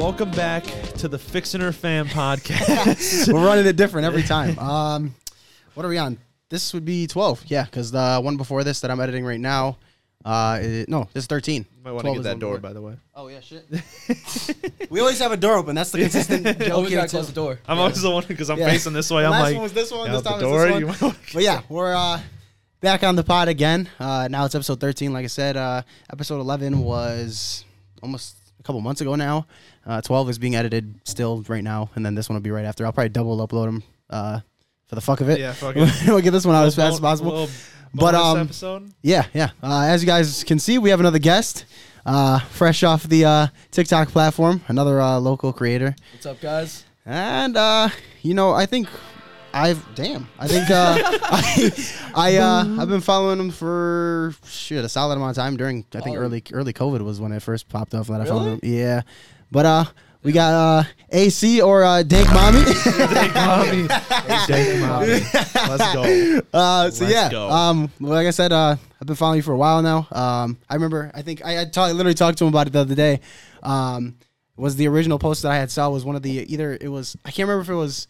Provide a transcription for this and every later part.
Welcome back to the Fixiner Fam podcast. We're running it different every time. Um, what are we on? This would be 12. Yeah, because the one before this that I'm editing right now, uh, it- no, this is 13. Might want to 12 get is that one door, before. by the way. Oh yeah, shit. we always have a door open. That's the consistent joke Always here gotta close the door. I'm always the one because I'm Yeah. facing this way. The I'm last like, one was this one. "Yeah, This out the time door. it's You this might one. wanna- But yeah, we're uh, back on the pod again. Uh, now it's episode 13. Like I said, uh, episode 11 was almost a couple months ago now. Uh, 12 is being edited still right now, and then this one will be right after. I'll probably double upload them uh, for the fuck of it. Yeah, fuck it. we'll get this one out as fast as bon- possible. little But, um, episode. Yeah, yeah. Uh, as you guys can see, we have another guest, uh, fresh off the uh, TikTok platform, another uh, local creator, What's up, guys? and uh, you know, I think I've damn, I think uh, I, I uh, I've been following him for shit a solid amount of time during I think early early COVID was when it first popped up that I followed him. Yeah, but uh. We got uh, AC or uh, Dank Mommy. Dank mommy. Dank mommy. Let's go. Uh, so Let's yeah, go. um, like I said, uh, I've been following you for a while now. Um, I remember, I think I, I, ta- I literally talked to him about it the other day. Um, was the original post that I had saw was one of the either it was I can't remember if it was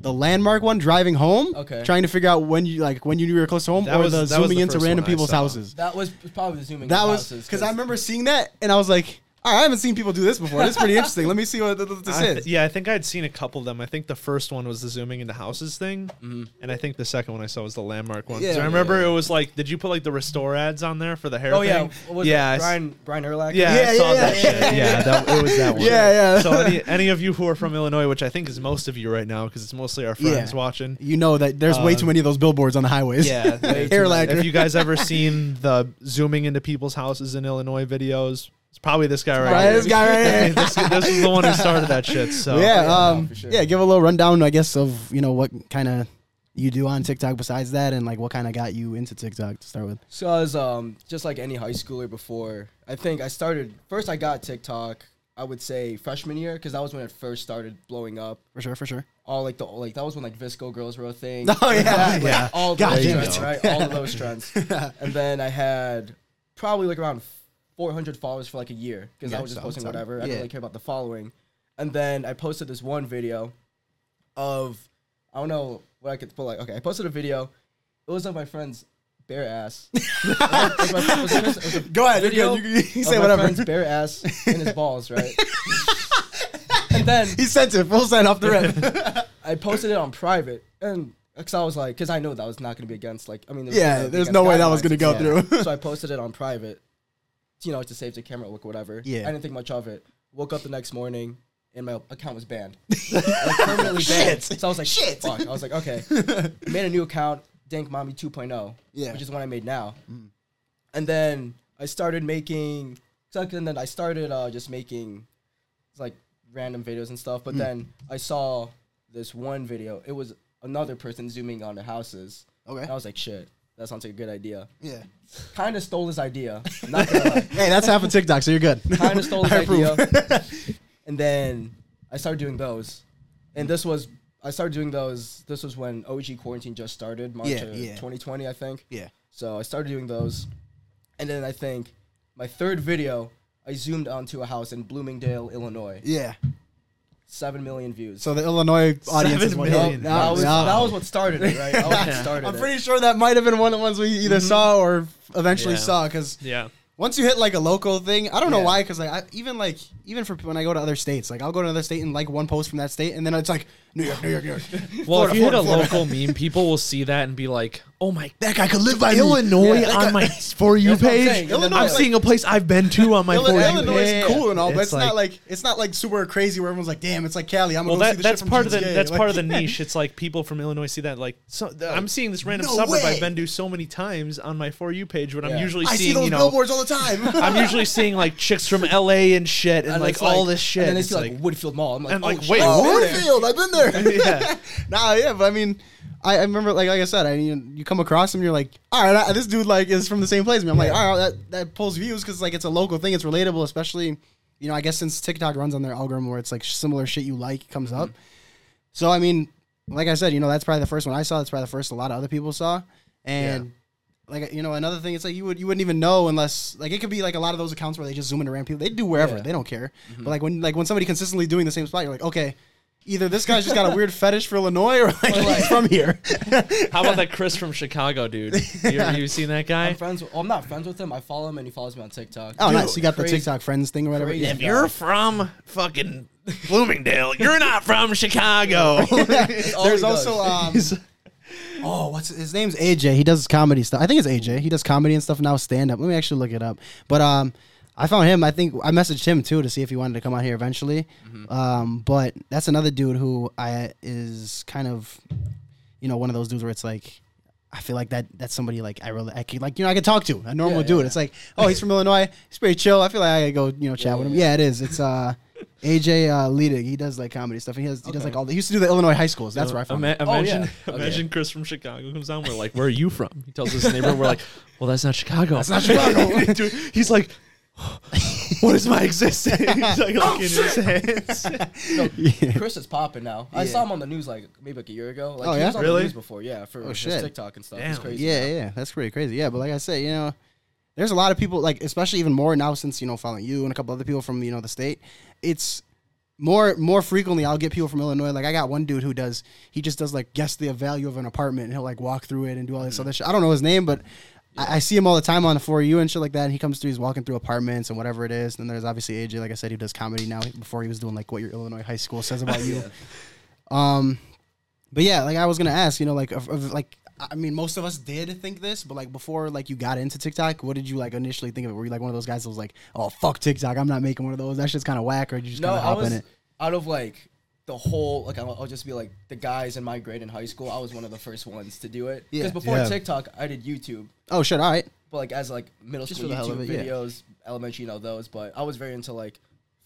the landmark one driving home, Okay. trying to figure out when you like when you knew you were close to home, That or was- the zooming the into random people's houses. That was probably the zooming. That was houses, because I remember seeing that and I was like, all right, I haven't seen people do this before. It's pretty interesting. Let me see what th- th- this I is. th- yeah, I think I'd seen a couple of them. I think the first one was the zooming into houses thing, and I think the second one I saw was the landmark one. Mm-hmm. Yeah. I remember it was like, did you put like the restore ads on there for the hair? Oh yeah, thing? what was yeah, it? Brian Brian Erlach. Yeah, Yeah, I saw yeah, that yeah, shit. yeah, Yeah, that, it was that one. Yeah, yeah. So any any of you who are from Illinois, which I think is most of you right now, because it's mostly our friends Yeah. watching. You know that there's way Uh, too many of those billboards on the highways. Yeah, Way hair lacquer. if you guys ever seen the zooming into people's houses in Illinois videos, it's probably this guy right, Right, here. this guy right here. this, this is the one who started that shit. So yeah, yeah, no, um, for sure. yeah. Give a little rundown, I guess, of you know what kind of you do on TikTok besides that, and like what kind of got you into TikTok to start with. So I was um just like any high schooler before. I think I started first. I got TikTok. I would say freshman year because that was when it first started blowing up. For sure, for sure. All like the like that was when like VSCO girls were a thing. Oh, yeah. That, like, Yeah. all God those trends, right? All of those trends. and then I had probably like around 400 followers for like a year because Yeah, I was just posting whatever. I didn't really care about the following. And then I posted this one video of I don't know what I could put like. Okay, I posted a video. It was of my friend's bare ass. It was my- it was my- it was a- it was a Go ahead, video. You, you say my whatever. friend's bare ass and his balls, right? and then He sent it full send off the rip. I posted it on private, and because I was like, because I know that was not going to be against like, I mean, Yeah, there's no way that was gonna go stuff. through. so I posted it on private, you know, to save the camera look, whatever. Yeah. I didn't think much of it. Woke up the next morning, and my account was banned, like permanently banned. Shit. So I was like, Shit. fuck. I was like, okay. made a new account, Dank Mommy 2.0, Yeah. which is what I made now. And then I started making, and then I started uh, just making, like random videos and stuff. But then I saw this one video. It was another person zooming on the houses. Okay. I was like, shit, that sounds like a good idea. Yeah. Kind of stole his idea. Not gonna lie. Hey, that's half of TikTok, so you're good. Kind of stole his idea. and then I started doing those. And this was I started doing those. This was when OG quarantine just started, March Yeah, of yeah. 2020, I think. Yeah. So I started doing those, and then I think my third video, I zoomed onto a house in Bloomingdale, Illinois. Yeah. Seven million views. So the Illinois audience is Seven what million. No, that, was, no. that was what started it, right? That was what Yeah. started I'm it. pretty sure that might have been one of the ones we either mm-hmm. saw or eventually Yeah. saw because yeah. once you hit like a local thing, I don't know Yeah. why, because like I, even like even for when I go to other states, like I'll go to another state and like one post from that state, and then it's like New York, New York, New York. Well, Florida, if you hit Florida, a Florida. local meme, people will see that and be like, "Oh my, that guy could live by me. Illinois Yeah, that on guy- my for you That's what I'm page. saying. Illinois, I'm like- seeing a place I've been to on my for Illinois, you Illinois page. is cool and all, but it's, like- not like it's not like super crazy where everyone's like, "Damn, it's like Cali." I'm gonna go that, see the that's shit from part of the GTA. that's Like- part of the niche. It's like people from Illinois see that like so, th- I'm seeing this random No suburb way. I've been to so many times on my for you page, but I'm Yeah. usually I see seeing those you know billboards all the time. I'm usually seeing like chicks from LA and shit and, And like it's all this shit. And then they It's see like, like, Woodfield Mall. I'm like, and oh, shit. wait, what? Woodfield, I've been there. yeah. nah, yeah, but I mean, I, I remember like like I said, I you, you come across him, you're like, all right, I, this dude like is from the same place me. I'm like, all right, that that pulls views because like it's a local thing, it's relatable, especially you know I guess since TikTok runs on their algorithm where it's like similar shit you like comes up. Mm-hmm. So I mean, like I said, you know that's probably the first one I saw. That's probably the first a lot of other people saw, and like you know another thing it's like you would you wouldn't even know unless like it could be like a lot of those accounts where they just zoom in around people they do wherever Yeah. they don't care but mm-hmm. like when like when somebody consistently doing the same spot you're like okay either this guy's just got a weird fetish for Illinois or like he's from here How about that Chris from Chicago, dude? You, you seen that guy? I'm friends. With, well, I'm not friends with him. I follow him and he follows me on TikTok. oh Dude, nice you got the TikTok friends thing or whatever crazy yeah guy. You're from fucking Bloomingdale. You're not from Chicago. There's also um oh what's his name's AJ he does comedy stuff I think it's AJ he does comedy and stuff now stand up let me actually look it up but um I found him I think I messaged him too to see if he wanted to come out here eventually um but that's another dude who I is kind of you know one of those dudes where it's like I feel like that that's somebody like I really I could like you know I could talk to a normal Yeah, dude yeah. it's like oh he's from Illinois he's pretty chill I feel like I could go you know chat Yeah, with him yeah. yeah it is it's uh AJ uh, Ledig he does like comedy stuff he has he does like all the, he used to do the Illinois high schools that's where I found him. Ima- Oh, imagine, yeah. imagine Chris from Chicago comes down. We're like, "Where are you from?" He tells his neighbor. We're like, "Well, that's not Chicago. That's not Chicago. Dude, he's like, "What is my existence?" he's like Oh, looking in his hands. No, Yeah. Chris is popping now. I saw him on the news like maybe like a year ago. Like Oh, he yeah? was on Really? the news before, yeah, for Oh, his shit. TikTok and stuff. It's Damn. crazy. Yeah, yeah, that's pretty crazy. Yeah, but like I said, you know, there's a lot of people, like especially even more now since you know following you and a couple other people from you know the state. It's more more frequently I'll get people from Illinois. Like I got one dude who does he just does like guess the value of an apartment and he'll like walk through it and do all this mm-hmm. other shit. I don't know his name, but. I, I see him all the time on the for you and shit like that. And he comes through, he's walking through apartments and whatever it is. And then there's obviously AJ, like I said, who does comedy now. Before he was doing like what your Illinois high school says about you. Um, but yeah, like I was gonna ask, you know, like, of, of, like I mean, most of us did think this, but like before, like you got into TikTok, what did you like initially think of it? Were you like one of those guys that was like, "Oh fuck TikTok, I'm not making one of those. That shit's kind of whack," or did you just No, kind of I hop was in it? out of like the whole like I'll, I'll just be like the guys in my grade in high school. I was one of the first ones to do it. Yeah. Because before Yeah. TikTok, I did YouTube. Oh shit, all right. But like as like middle Just school for YouTube it, yeah. videos, elementary, you know those. But I was very into like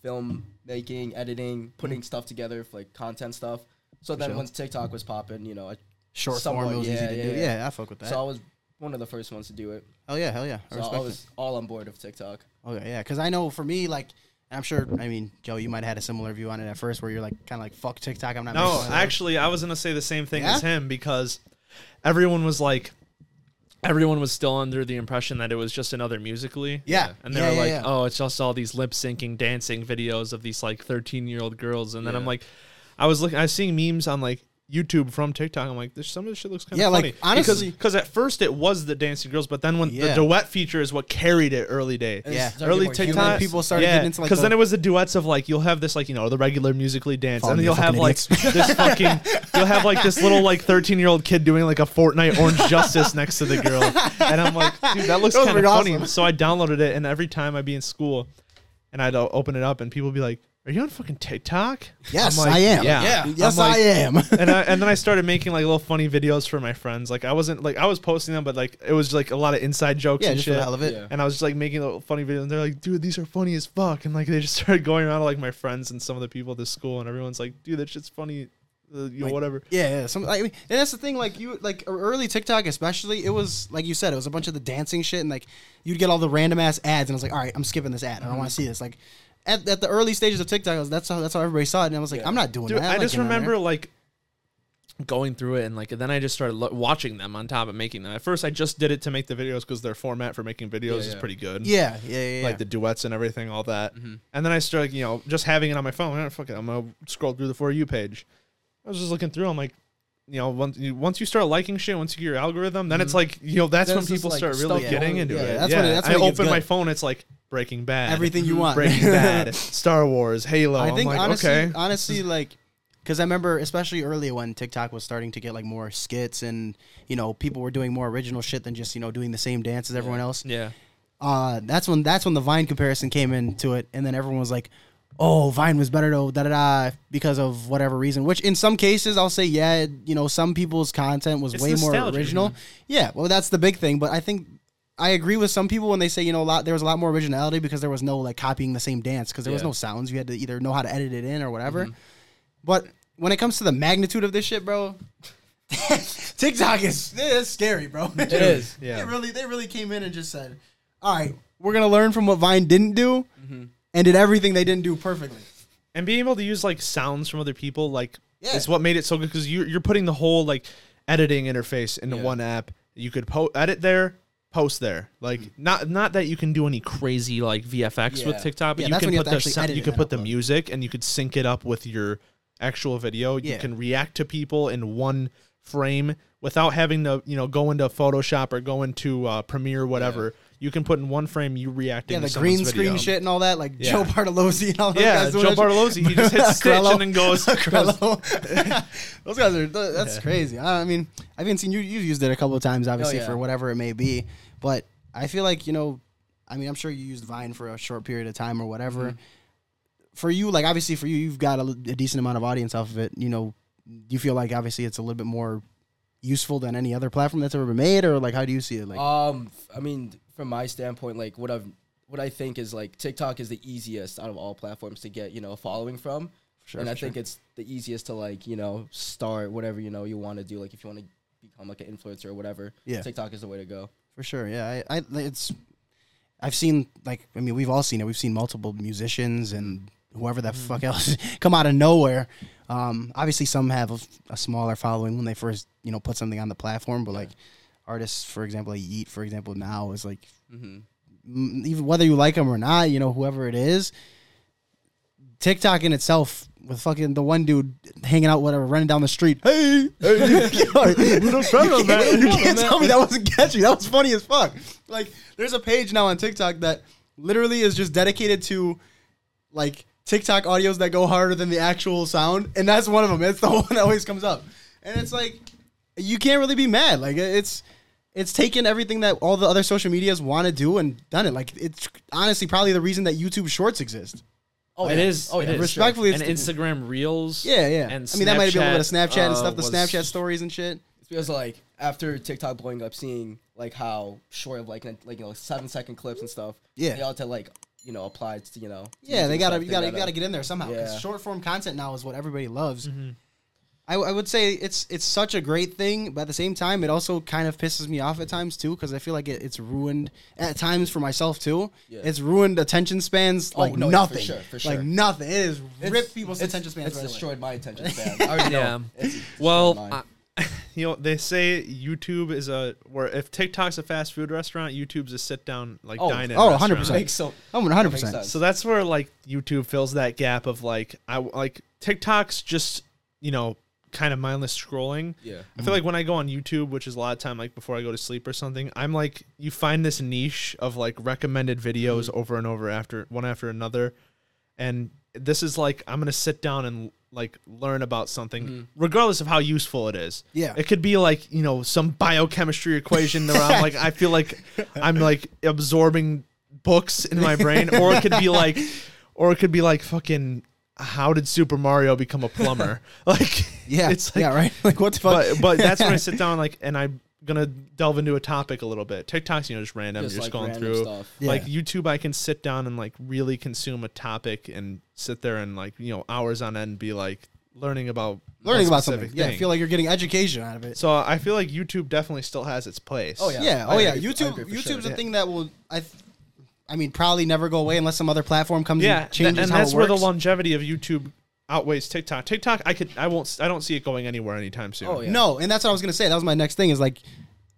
film making, editing, putting mm. stuff together for like content stuff. So then sure. once TikTok was popping, you know, I, Short Somewhat, form, it was easy yeah, to yeah, do. yeah. Yeah, I fuck with that. so I was one of the first ones to do it. hell yeah, hell yeah. I So I it. was all on board of TikTok. Okay, yeah, because I know for me, like, I'm sure. I mean, Joe, you might have had a similar view on it at first, where you're like, kind of like, "Fuck TikTok, I'm not." No, one of those." actually, I was gonna say the same thing Yeah? as him because everyone was like, everyone was still under the impression that it was just another Musical.ly. Yeah. and they Yeah, were yeah, like, yeah. oh, it's just all these lip syncing, dancing videos of these like thirteen year old girls, and then I'm like, I was looking, I was seeing memes on like. YouTube from TikTok. I'm like, this some of this shit looks kind of Yeah, like, funny. honestly- because at first it was the dancing girls, but then when Yeah. the duet feature is what carried it early day. Yeah. started early getting more TikTok people started getting into, like, because the- then it was the duets of like you'll have this like you know the regular Musical.ly dance, Follow and then you'll you have fucking like this fucking you'll have like this little like thirteen year old kid doing like a Fortnite Orange Justice next to the girl, and I'm like, dude, that looks kind of funny. awesome. So I downloaded it, and every time I'd be in school, and I'd open it up, and people would be like, "Are you on fucking TikTok?" Yes, I'm like, I am. Yeah, Yeah. Yes, I'm like- I am. and I, and then I started making like little funny videos for my friends. Like I wasn't like I was posting them, but like it was like a lot of inside jokes yeah, and just shit. for the hell of it. Yeah. And I was just like making little funny videos, and they're like, "Dude, these are funny as fuck." And like they just started going around to like my friends and some of the people at the school, and everyone's like, "Dude, that shit's funny." Uh, you know, Like, whatever. Yeah, yeah. Some, I mean, and that's the thing. Like you, like early TikTok, especially, it was like you said, it was a bunch of the dancing shit, and like you'd get all the random ass ads, and I was like, all right, I'm skipping this ad. I don't want to see this. Like at, at the early stages of TikTok, I was, that's how that's how everybody saw it, and I was like, Yeah. I'm not doing Dude, that. I'm I not just getting on there. remember like going through it, and like then I just started lo- watching them on top of making them. At first, I just did it to make the videos because their format for making videos Yeah, is yeah. pretty good. Yeah, yeah, yeah. yeah. Like the duets and everything, all that. Mhm. And then I started, you know, just having it on my phone. Fuck it, I'm gonna scroll through the for you page. I was just looking through. I'm like, you know, once you, once you start liking shit, once you get your algorithm, then it's like, you know, that's Then when people like, start really getting into yeah, it. that's when it- that's I it open my phone, it's like Breaking Bad, everything you want. Breaking Bad, Star Wars, Halo. I think like, honestly, okay, honestly, like, because I remember especially early when TikTok was starting to get like more skits and you know people were doing more original shit than just you know doing the same dance as everyone else. yeah. uh, that's when that's when the Vine comparison came into it, and then everyone was like, "Oh, Vine was better though, da da da," because of whatever reason. Which in some cases, I'll say, yeah, you know, some people's content was It's way more original. Yeah, well, that's the big thing. But I think I agree with some people when they say, you know, a lot there was a lot more originality because there was no like copying the same dance because there was no sounds. You had to either know how to edit it in or whatever. Mm-hmm. But when it comes to the magnitude of this shit, bro. TikTok is it's scary, bro. It is. Yeah. They really they really came in and just said, "All right, we're gonna learn from what Vine didn't do, mm-hmm. And did everything they didn't do perfectly." and being able to use like sounds from other people like Yeah. is what made it so good because you're, you're putting the whole like editing interface into Yeah. one app you could po- edit there post there. Like not not that you can do any crazy like VFX Yeah. with TikTok, but Yeah, you can you put the sound, you can put the music and you could sync it up with your actual video. You Yeah. can react to people in one frame without having to you know go into Photoshop or go into uh, Premiere or whatever. You can put in one frame you reacting. Yeah, the someone's green screen video. shit and all that, like Yeah. Joe Bartolozzi and all those Yeah, guys. doing Joe. Bartolozzi, he just hits stitch Crello. and then goes. goes those guys are that's Yeah. crazy. I I mean, I haven't seen you. You've used it a couple of times, obviously, yeah. for whatever it may be. But I feel like you know, I mean, I'm sure you used Vine for a short period of time or whatever. Mm-hmm. For you, like obviously, for you, you've got a, a decent amount of audience off of it. You know, do you feel like obviously it's a little bit more useful than any other platform that's ever been made, or like how do you see it? Like, Um, I mean, from my standpoint, like what I've what I think is like TikTok is the easiest out of all platforms to get you know a following from, sure, and I sure. think it's the easiest to like you know start whatever you know you want to do. Like if you want to become like an influencer or whatever, Yeah. TikTok is the way to go. For sure, yeah. I, I it's I've seen like I mean we've all seen it. We've seen multiple musicians and whoever the fuck else come out of nowhere. Um, obviously, some have a, a smaller following when they first you know put something on the platform, but like artists, for example, like Yeat, for example, now is like Mm-hmm. m- even whether you like them or not, you know, whoever it is, TikTok in itself with fucking the one dude hanging out, whatever, running down the street. Hey, hey, you can't, you can't tell me that wasn't catchy. That was funny as fuck. Like, there's a page now on TikTok that literally is just dedicated to like TikTok audios that go harder than the actual sound, and that's one of them. It's the one that always comes up, and it's like you can't really be mad. Like it's it's taken everything that all the other social medias want to do and done it. Like it's honestly probably the reason that YouTube Shorts exist. Oh, It yeah. is. Oh it yeah. is. Respectfully, and it's Instagram Reels. yeah, yeah. And I mean, that might be a little bit of Snapchat, Snapchat and uh, stuff. The was- Snapchat stories and shit. It's because like after TikTok blowing up, seeing like how short of like like you know seven second clips and stuff. Yeah. They ought to like you know apply to you know. Yeah, they gotta you gotta you gotta get in there somehow. 'cause Yeah. short form content now is what everybody loves. Mm-hmm. I, I would say it's it's such a great thing, but at the same time, it also kind of pisses me off at times too because I feel like it, it's ruined at times for myself too. Yeah. It's ruined attention spans Oh, like no, yeah, for nothing, sure, for like nothing. It is It's- ripped people's it's- attention spans. It's right away. destroyed my attention span. I already know. Yeah. It's Well. I, you know, they say YouTube is a where if TikTok's a fast food restaurant, YouTube's a sit down like Oh, dine in. oh, restaurant. 100%. makes so Oh, one hundred percent. So that's where like YouTube fills that gap of like I like TikTok's just you know kind of mindless scrolling. yeah. I feel like when I go on YouTube, which is a lot of time like before I go to sleep or something, I'm like you find this niche of like recommended videos mm-hmm. over and over after one after another. And this is like I'm going to sit down and like learn about something mm-hmm. regardless of how useful it is. Yeah. It could be like, you know, some biochemistry equation where I'm like I feel like I'm like absorbing books in my brain or it could be like or it could be like fucking how did Super Mario become a plumber? like Yeah, it's like yeah, right. Like what the fuck? but but that's when I sit down like and I'm gonna delve into a topic a little bit. TikTok's you know just random, Just, you're just like, going random through. stuff. Yeah. Like YouTube, I can sit down and like really consume a topic and sit there and like you know hours on end be like learning about learning about specific something. Yeah, I feel like you're getting education out of it. so I feel like YouTube definitely still has its place. Oh, yeah. Yeah. I Oh yeah. agree- YouTube. YouTube's sure. a thing that will. I. Th- I mean, probably never go away unless some other platform comes yeah, and changes and how that's it where the longevity of YouTube outweighs TikTok. TikTok, I could, I won't, I don't see it going anywhere anytime soon. Oh, yeah. No, and that's what I was gonna say. That was my next thing. Is like,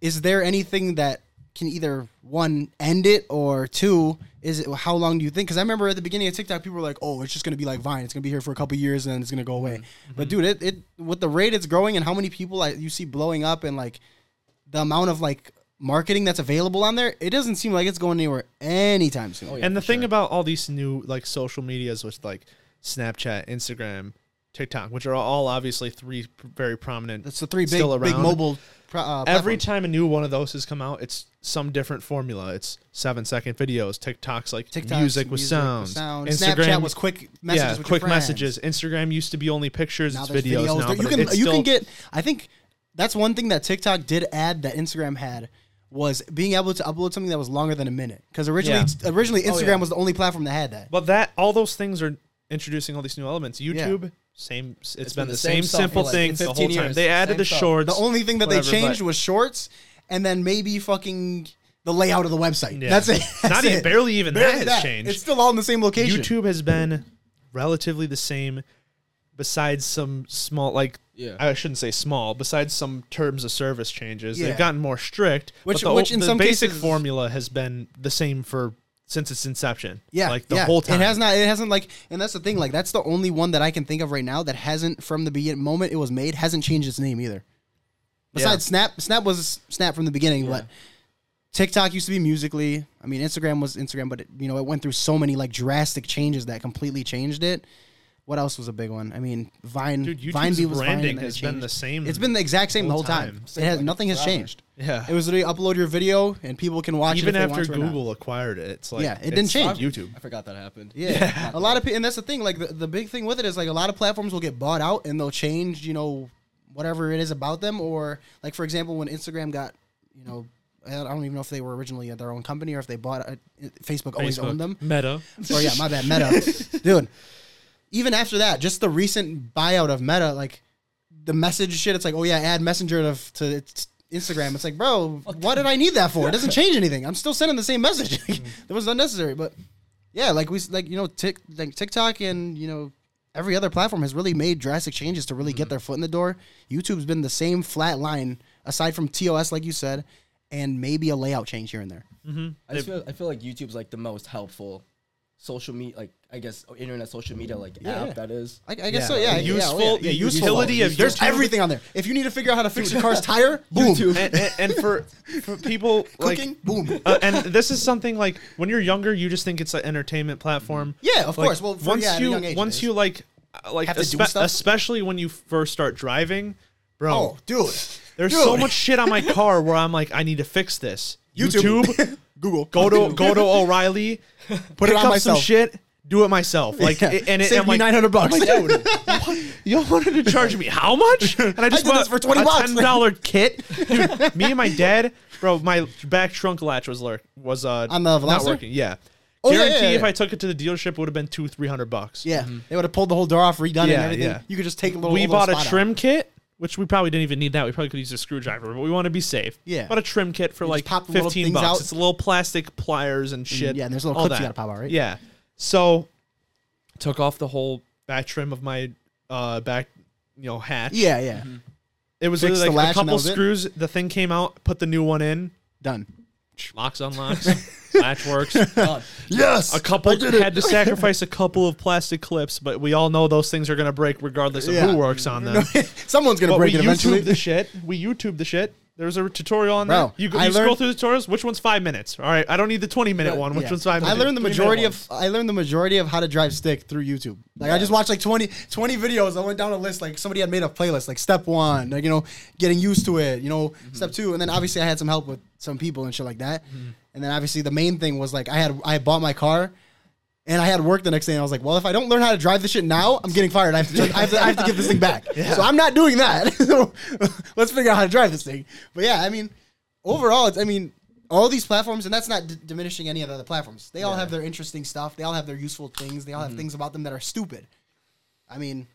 is there anything that can either one end it or two is it how long do you think? Because I remember at the beginning of TikTok, people were like, "Oh, it's just gonna be like Vine. It's gonna be here for a couple years and then it's gonna go away." Mm-hmm. But dude, it, it with the rate it's growing and how many people I, you see blowing up and like the amount of like marketing that's available on there, it doesn't seem like it's going anywhere anytime soon. Oh, yeah. and the thing sure. about all these new like social medias with like Snapchat, Instagram, TikTok, which are all obviously three very prominent. That's the three big Still big mobile. Uh, Every time a new one of those has come out, it's some different formula. It's seven second videos. TikTok's like TikTok's music with sounds. sound. Instagram Snapchat was quick messages. yeah, with quick friends. messages. Instagram used to be only pictures. Now it's videos, videos. now. You but can you still, can get. I think that's one thing that TikTok did add that Instagram had was being able to upload something that was longer than a minute. Because originally, originally oh, Instagram yeah. was the only platform that had that. But that all those things are introducing all these new elements. YouTube, same. it's been, the same, stuff simple like, thing the whole 15 time. years. They added Same the stuff. shorts. The only thing that whatever, they changed but- was shorts, and then maybe fucking the layout of the website. Yeah. That's it. That's Not even it. barely even Barely that has that. changed. It's still all in the same location. YouTube has been relatively the same, besides some small like Yeah. I shouldn't say small. Besides some terms of service changes, Yeah. they've gotten more strict. Which- but the, which in the some basic cases- formula has been the same for since its inception. Yeah, like the yeah. whole time. It has not. It hasn't like, and that's the thing. Like, that's the only one that I can think of right now that hasn't, from the beginning moment it was made, hasn't changed its name either. Besides Snap, Snap was Snap from the beginning, but TikTok used to be Musical.ly. I mean, Instagram was Instagram, but it, you know, it went through so many like drastic changes that completely changed it. What else was a big one? I mean, Vine. Dude, YouTube's Vine was branding and then has been the same. It's been the exact same the whole whole time. time. It has Same, nothing has changed. yeah. It was literally upload your video and people can watch Even it if they after want to or not. Google acquired it, it's like Yeah, it didn't change. YouTube. I forgot that happened. Yeah. a lot of people, and that's the thing. Like the, the big thing with it is like a lot of platforms will get bought out and they'll change, you know, whatever it is about them. Or like for example, when Instagram got, you know, I don't even know if they were originally at their own company or if they bought it. Facebook always owned them. Meta. Or yeah, my bad, Meta, dude. Even after that, just the recent buyout of Meta, like the message shit. It's like, oh yeah, add Messenger to, to Instagram. It's like, bro, what did I need that for? It doesn't change anything. I'm still sending the same message. it was unnecessary, but yeah, like we like you know, Tik like TikTok and you know every other platform has really made drastic changes to really get their foot in the door. YouTube's been the same flat line aside from TOS, like you said, and maybe a layout change here and there. Mm-hmm. I just feel I feel like YouTube's like the most helpful social media, like I guess internet social media like Yeah, app yeah. that is. I, I guess Yeah. so. Yeah, The yeah, useful- yeah, yeah, the useful. utility of There's YouTube- everything on there. If you need to figure out how to fix your car's tire, boom. and, and, and for for people like Cooking, boom. uh, and this is something like when you're younger, you just think it's an entertainment platform. Yeah, of Like, course. Well, for, once yeah, at a you young age it once is. you like uh, like Have to do espe- stuff? especially when you first start driving, bro. oh, dude, there's dude. so much shit on my car where I'm like, I need to fix this. YouTube. YouTube, Google, go to go to O'Reilly, Put it on up myself. some shit, do it myself. Like Yeah. and it, Save I'm me like, nine hundred bucks. you wanted to charge me how much? And I just did bought this for 20 a bucks. ten dollar kit. Dude, me and my dad, bro, my back trunk latch was lurk was uh On the not Veloster? working. Yeah. Oh, yeah, Guarantee yeah, if yeah. I took it to the dealership, it would have been two, three hundred bucks. yeah, they would have pulled the whole door off, redone it, Yeah, and everything. yeah. You could just take a little. we little bought a spot out. trim kit, which we probably didn't even need that. We probably could use a screwdriver, but we want to be safe. Yeah. Bought a trim kit for You just like pop the little fifteen things bucks. out. It's little plastic pliers and shit. yeah, and there's little all clips you that. gotta pop out, right? Yeah. So took off the whole back trim of my uh back you know hatch. yeah, yeah. It was Fixed literally the like latch a and that couple was it? screws. The thing came out, put the new one in. Done. Locks unlocks. latch works. God. Yes, A couple had to sacrifice a couple of plastic clips, but we all know those things are gonna break regardless of Yeah. who works on them. Someone's gonna But break we it eventually. YouTube the shit. We YouTube the shit. There's a tutorial on Bro, there. You, go, I you scroll learned- through the tutorials. Which one's five minutes? All right, I don't need the 20 minute Yeah, one. Which Yeah. one's five I minutes? learned the majority of ones. I learned the majority of how to drive stick through YouTube. Like I just watched like 20, 20 videos. I went down a list like somebody had made a playlist like step one, like you know, getting used to it, you know, Mm-hmm. step two, and then obviously I had some help with some people and shit like that. And then obviously the main thing was like I had I bought my car. And I had work the next day, and I was like, "Well, if I don't learn how to drive this shit now, I'm getting fired. I have to, I have to, I have to give this thing back. So I'm not doing that. so let's figure out how to drive this thing." But yeah, I mean, overall, it's, I mean, all these platforms, and that's not d- diminishing any of the other platforms. They all have their interesting stuff. They all have their useful things. They all have mm-hmm. things about them that are stupid. I mean,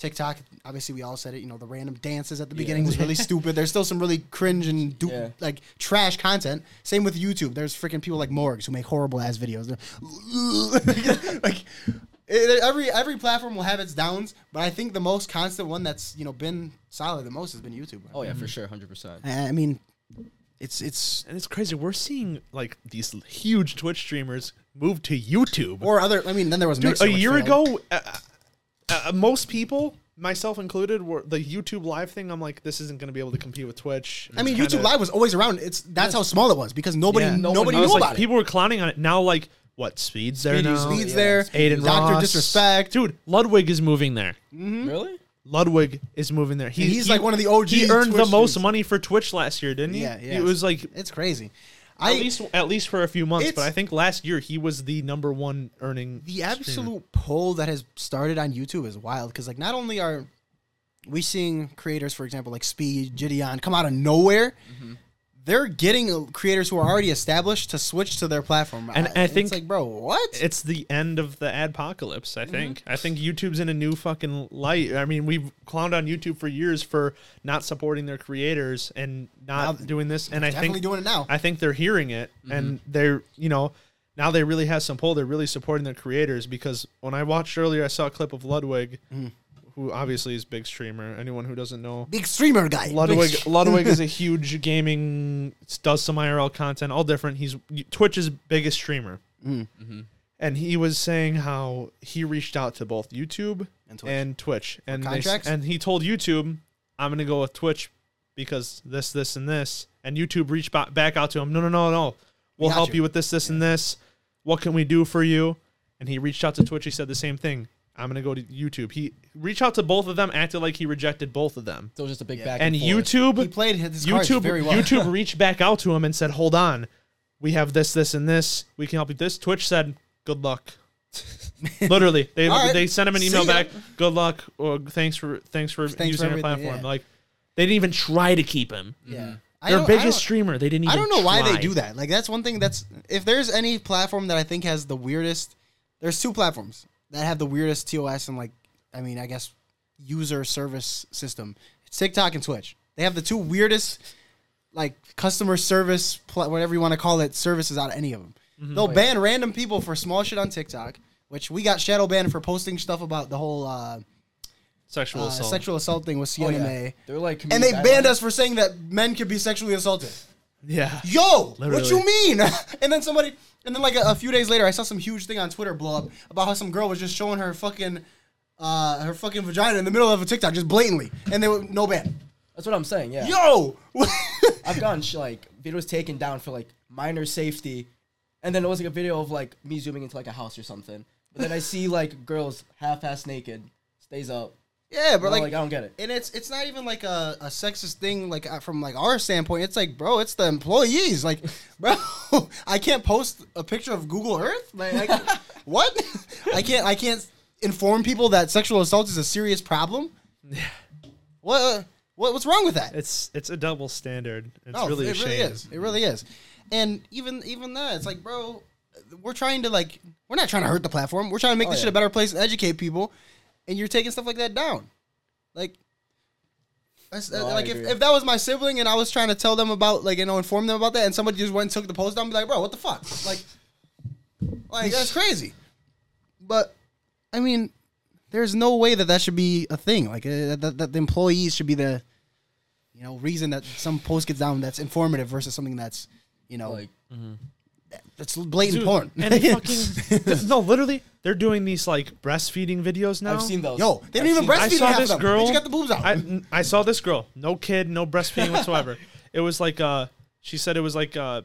TikTok, obviously, we all said it. You know, the random dances at the beginning was really stupid. There's still some really cringe and du- Yeah. like trash content. Same with YouTube. There's freaking people like Morgz who make horrible ass videos. Like eh, it- every every platform will have its downs, but I think the most constant one that's you know been solid the most has been YouTube. Oh yeah, for mm-hmm. sure, hundred percent. Eh, I mean, it's it's and it's crazy. We're seeing like these huge Twitch streamers move to YouTube. or other. I mean, then there was Dude, Mixer, a year failed. ago, uh, uh, most people, myself included, were the YouTube live thing. I'm like, this isn't going to be able to compete with Twitch. I mean, It's YouTube kinda- Live was always around. It's that's how small it was because nobody Yeah. No nobody I one was knew like, about it. people were clowning on it. Now, like, what? Speed's there now. Speed's yeah. there. Adin Doctor Ross. Disrespect. Dude, Ludwig is moving there. Really? Ludwig is moving there. He, he's he- like one of the OG He earned the Twitch most dudes. money for Twitch last year, didn't he? Yeah, yeah. It was like It's crazy. At least at least for a few months, but I think last year he was the number one earning. the streamer. absolute pull that has started on YouTube is wild because like not only are we seeing creators, for example, like Speed, Gideon, come out of nowhere. Mm-hmm. They're getting creators who are already established to switch to their platform, And I it's think like, bro, what? It's the end of the adpocalypse. Mm-hmm. I think. I think YouTube's in a new fucking light. I mean, we've clowned on YouTube for years for not supporting their creators and not Now- doing this. And I think doing it now. I think they're hearing it, and they're you know now they really have some pull. They're really supporting their creators because when I watched earlier, I saw a clip of Ludwig, who obviously is big streamer. Anyone who doesn't know, Big streamer guy. Ludwig Ludwig is a huge gaming does some IRL content, all different. He's Twitch's biggest streamer. Mm. Mhm. And he was saying how he reached out to both YouTube And Twitch. and Twitch, and they and he told YouTube, "I'm gonna go with Twitch because this, this, and this." And YouTube reached ba- back out to him. No, no, no, no. We'll got help you." you. with this, this, and this. What can we do for you? And he reached out to Twitch. He said the same thing. I'm gonna go to YouTube. He reached out to both of them, acted like he rejected both of them. So it was just a big Yeah. back And and, forth. YouTube he played his cards YouTube very well. YouTube reached back out to him and said, "Hold on, we have this, this, and this. We can help you." with This Twitch said, "Good luck." Literally, they All right. they sent him an See email ya. back. Good luck. Or thanks for thanks for Thanks for using our everything, platform. yeah. Like they didn't even try to keep him. yeah. Mm-hmm. I Their don't- I biggest don't- streamer, they didn't even. I don't know why they try. do that. Like that's one thing that's if there's any platform that I think has the weirdest there's two platforms that have the weirdest TOS and like I mean, I guess user service system. It's TikTok and Twitch. They have the two weirdest like customer service pla- whatever you want to call it services out of any of them. Mm-hmm. They'll ban random people for small shit on TikTok, which we got shadow banned for posting stuff about the whole uh, Sexual uh, assault. sexual assault thing with Oh, yeah. They're like, And they banned us for saying that men could be sexually assaulted. Yeah. Yo, what you mean? and then somebody, and then like a, a few days later, I saw some huge thing on Twitter blow up about how some girl was just showing her fucking, uh, her fucking vagina in the middle of a TikTok, just blatantly, and they were no ban. That's what I'm saying. Yeah. Yo, I've gotten sh- like videos taken down for like minor safety, and then it was like a video of like me zooming into like a house or something. But then I see like girls half-ass naked, stays up. Yeah, but Bro, like, like, I don't get it. and it's it's not even like a, a sexist thing, like uh, from like our standpoint. It's like, bro, it's the employees. Like, bro, I can't post a picture of Google Earth. Like, I, what? I can't I can't inform people that sexual assault is a serious problem. Yeah. What? uh, What? What's wrong with that? It's it's a double standard. It's No, really a it shame. really is. It really is. And even even that, it's like, bro, we're trying to like, we're not trying to hurt the platform. We're trying to make Oh, this shit a better place and educate people, and you're taking stuff like that down. Like, that's, No, I like if, if that was my sibling and I was trying to tell them about like you know inform them about that, and somebody just went and took the post down, I'd be like, bro, what the fuck? Like, like that's crazy. But I mean, there's no way that that should be a thing. Like uh, that, that the employees should be the you know reason that some post gets down that's informative versus something that's you know Like, that's blatant Dude, porn. And fucking no, literally, they're doing these like breastfeeding videos now. I've seen those. Yo, they I've didn't even seen- I breastfeed saw half this of them. girl. They just got the boobs out. I, I saw this girl, no kid, no breastfeeding whatsoever. it was like uh, she said it was like uh,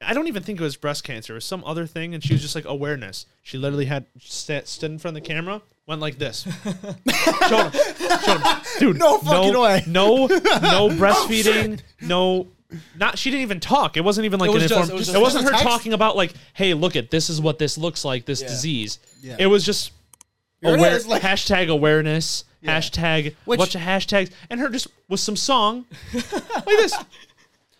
I don't even think it was breast cancer. It was some other thing, and she was just like awareness. She literally had sat, stood in front of the camera, went like this, showed him, showed him, dude. No fucking no, way. No, no breastfeeding. no. Not she didn't even talk. It wasn't even like It an just- informed. it was it wasn't her text? talking about like, hey, look at this is what this looks like. This Yeah. disease. Yeah. It was just Here it aware, is, like- hashtag awareness, hashtag Which- bunch of hashtags, and her just with some song like this.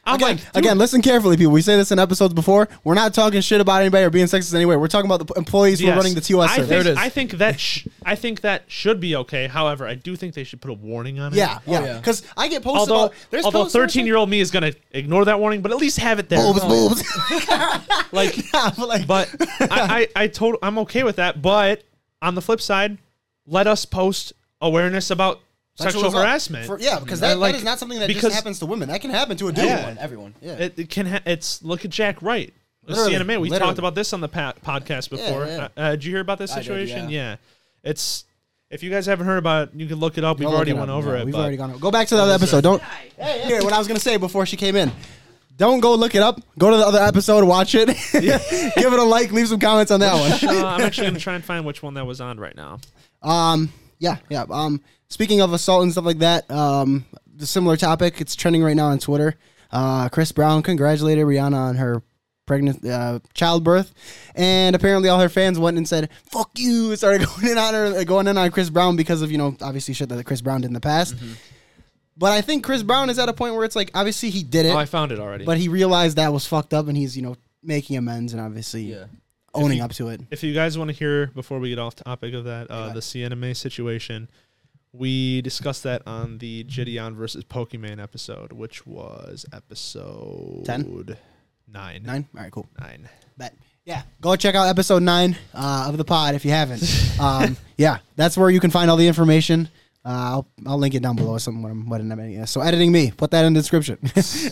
I'm Again, like, dude, again, listen carefully, people. We say this in episodes before. We're not talking shit about anybody or being sexist anywhere. We're talking about the p- employees who yes. are running the TOS I service. think, There it is. I think that sh- I think that should be okay. However, I do think they should put a warning on it. yeah, oh, yeah. yeah. Because I get posts Although, about there's although posts where it's 13 year old me is gonna ignore that warning, but at least have it there. like, boobs, boobs. Like, Yeah, but like, but I, I, I told I'm okay with that. But on the flip side, let us post awareness about sexual, assault. harassment. For- yeah, because that, like- that is not something that because- just happens to women. That can happen to a dude. Yeah. everyone, everyone. Yeah. It, it can. Ha- it's look at Jack Wright. The Literally, CNMA. We literally. talked about this on the pa- podcast before. yeah. Uh, uh, did you hear about this I did, situation? yeah. It's if you guys haven't heard about it, you can look it up. We've Go look already it went over Yeah, it. We've already gone. Go back to the other episode. Don't. Here, what I was gonna say before she came in. Don't go look it up. Go to the other episode, watch it. Give it a like, leave some comments on that one. uh, I'm actually gonna try and find which one that was on right now. Um, yeah, yeah. Um, speaking of assault and stuff like that, um, the similar topic. It's trending right now on Twitter. Uh, Chris Brown congratulated Rihanna on her pregnant uh, childbirth, and apparently all her fans went and said "fuck you," and started going in on her, going in on Chris Brown because of you know obviously shit that Chris Brown did in the past. But I think Chris Brown is at a point where it's like obviously he did it, Oh, I found it already. but he realized that was fucked up, and he's you know making amends and obviously Yeah. owning you- up to it. if you guys want to hear before we get off topic of that, uh, Yeah. the CNMA situation, we discussed that on the Gideon versus Pokemon episode, which was episode Nine. Nine. All right, cool. Nine. Bet. Yeah, go check out episode nine uh, of the pod if you haven't. um, yeah, that's where you can find all the information. Uh, I'll, I'll link it down below. Some what I'm what I'm editing. So editing me, put that in the description.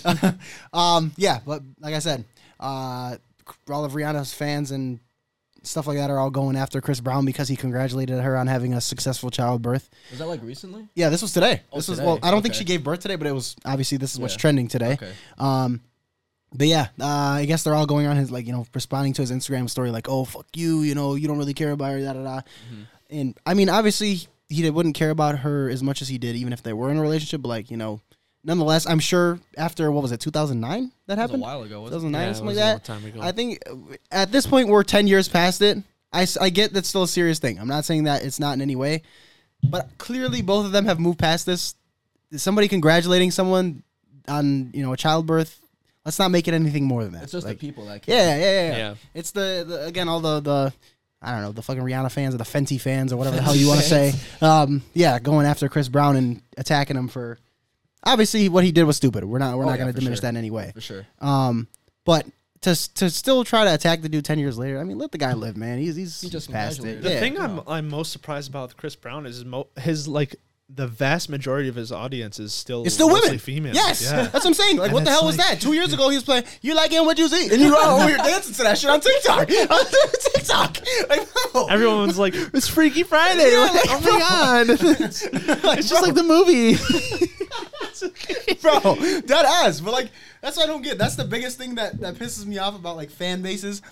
um, yeah, but like I said, uh, all of Rihanna's fans and stuff like that are all going after Chris Brown because he congratulated her on having a successful childbirth. Was that like recently? Yeah, this was today. Oh, this was well, I don't think she gave birth today, but it was obviously this is what's trending today. Okay. Um, but yeah, uh, I guess they're all going on his like you know responding to his Instagram story like, oh fuck you, you know you don't really care about her, da da da. Mm-hmm. And I mean, obviously he wouldn't care about her as much as he did, even if they were in a relationship. But like you know, nonetheless, I'm sure after what was it, 2009 that That was a while ago. Wasn't 2009 Yeah, or it something was like a that. long time ago. I think uh, at this point we're 10 years past it. I, I get that's still a serious thing. I'm not saying that it's not in any way, but clearly both of them have moved past this. Somebody congratulating someone on you know a childbirth. Let's not make it anything more than that. It's just Like, the people that. Care. yeah, yeah, yeah, yeah. Yeah. It's the, the again all the the I don't know the fucking Rihanna fans or the Fenty fans or whatever the hell you want to say. Um, yeah, going after Chris Brown and attacking him for obviously what he did was stupid. We're not we're Oh, not yeah, going to diminish sure. that in any way. for sure. Um, but to to still try to attack the dude ten years later, I mean, let the guy live, man. He's he's He just past it. The Yeah. thing I'm I'm most surprised about with Chris Brown is his, mo- his like the vast majority of his audience is still It's still mostly women. female. Yes, Yeah. that's what I'm saying. Like, And what the it's hell was that? Two years ago, he was playing. You like it what you see, and you were over here dancing to that shit on TikTok. on TikTok. Like, bro. Everyone's like, it's Freaky Friday. Yeah, like, oh my god. Like, it's just like the movie. bro, that ass. But like, that's what I don't get. That's the biggest thing that that pisses me off about like fan bases.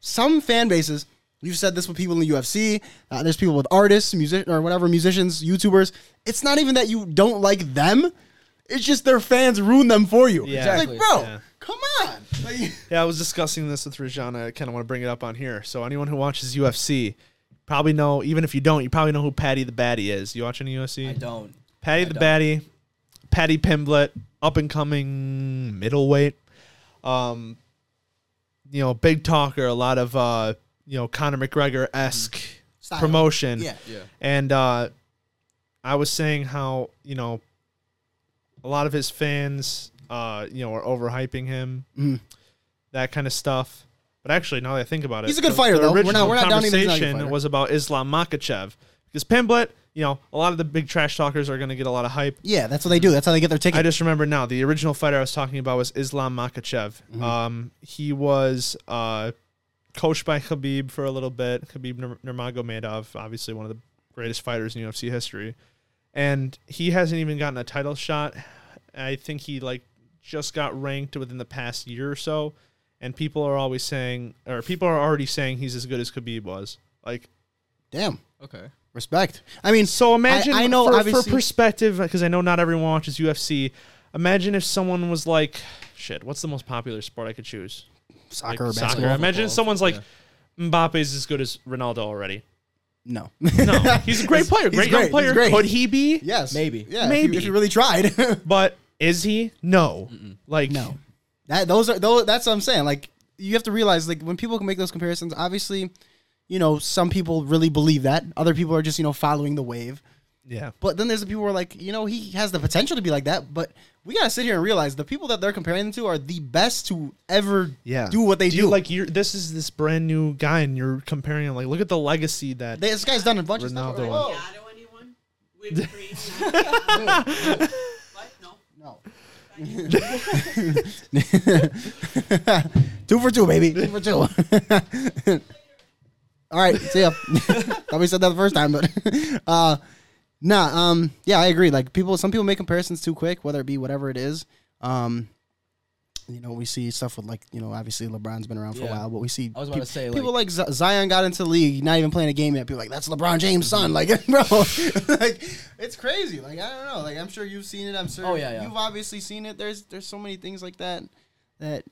Some fan bases. You've said this with people in the UFC. Uh, there's people with artists, music or whatever, musicians, YouTubers. It's not even that you don't like them. It's just their fans ruin them for you. Yeah. It's like, Exactly. bro, Yeah. come on. Like, Yeah, I was discussing this with Rajana. I kind of want to bring it up on here. So anyone who watches UFC probably know, even if you don't, you probably know who Paddy the Baddy is. You watch any UFC? I don't. Paddy I the don't. Baddy, Paddy Pimblett, up and coming middleweight. Um, you know, big talker, a lot of uh, you know, Conor McGregor esque Style. promotion. yeah. Yeah. And uh, I was saying how you know a lot of his fans, uh, you know, are overhyping him, Mhm. that kind of stuff. But actually, now that I think about it, He's a good the- fighter, the though. We're not- original we're not downing him as not a good conversation was about Islam Makhachev because Pimblett, you know, a lot of the big trash talkers are going to get a lot of hype. Yeah, that's what they do. That's how they get their ticket. I just remember now the original fighter I was talking about was Islam Makhachev. Mm-hmm. Um, he was uh, coached by Khabib for a little bit. Khabib Nur- Nurmagomedov, obviously one of the greatest fighters in UFC history, and he hasn't even gotten a title shot. I think he like just got ranked within the past year or so, and people are always saying, or people are already saying he's as good as Khabib was. Like, Damn. Okay. Respect. I mean, so imagine I know, for, for perspective, because I know not everyone watches UFC. Imagine if someone was like, shit, what's the most popular sport I could choose? soccer Like or soccer. Imagine if football, someone's like, yeah. Mbappe's as good as Ronaldo already. No. No, he's a great player, great, great, young player. he's great. Could he be? yes. Maybe. Yeah. If Maybe. you, if you really tried. But is he? No. Like, No. That those are those. That's what I'm saying. Like you have to realize, like when people can make those comparisons, obviously, you know, some people really believe that. Other people are just you know following the wave. yeah. But then there's the people who are like, you know, he has the potential to be like that. But we gotta sit here and realize the people that they're comparing them to are the best to ever Yeah. do what they do. you- like you're this is this brand new guy and you're comparing him like look at the legacy that They- this guy's done a bunch of stuff. Ronaldo Whoa. Shadow anyone? With green. what? No. No. two for two, baby. Two for two. All right, see ya. Thought we said that the first time, but uh, nah. Um, yeah, I agree. Like people, some people make comparisons too quick, whether it be whatever it is. Um, you know, we see stuff with like you know, obviously LeBron's been around for a while, but we see I was about to say, people like Z- Zion got into the league, not even playing a game yet. People are like that's LeBron James' son. Like, bro, like it's crazy. Like I don't know. Like I'm sure you've seen it. I'm sure Oh, yeah, yeah. you've obviously seen it. There's there's so many things like that that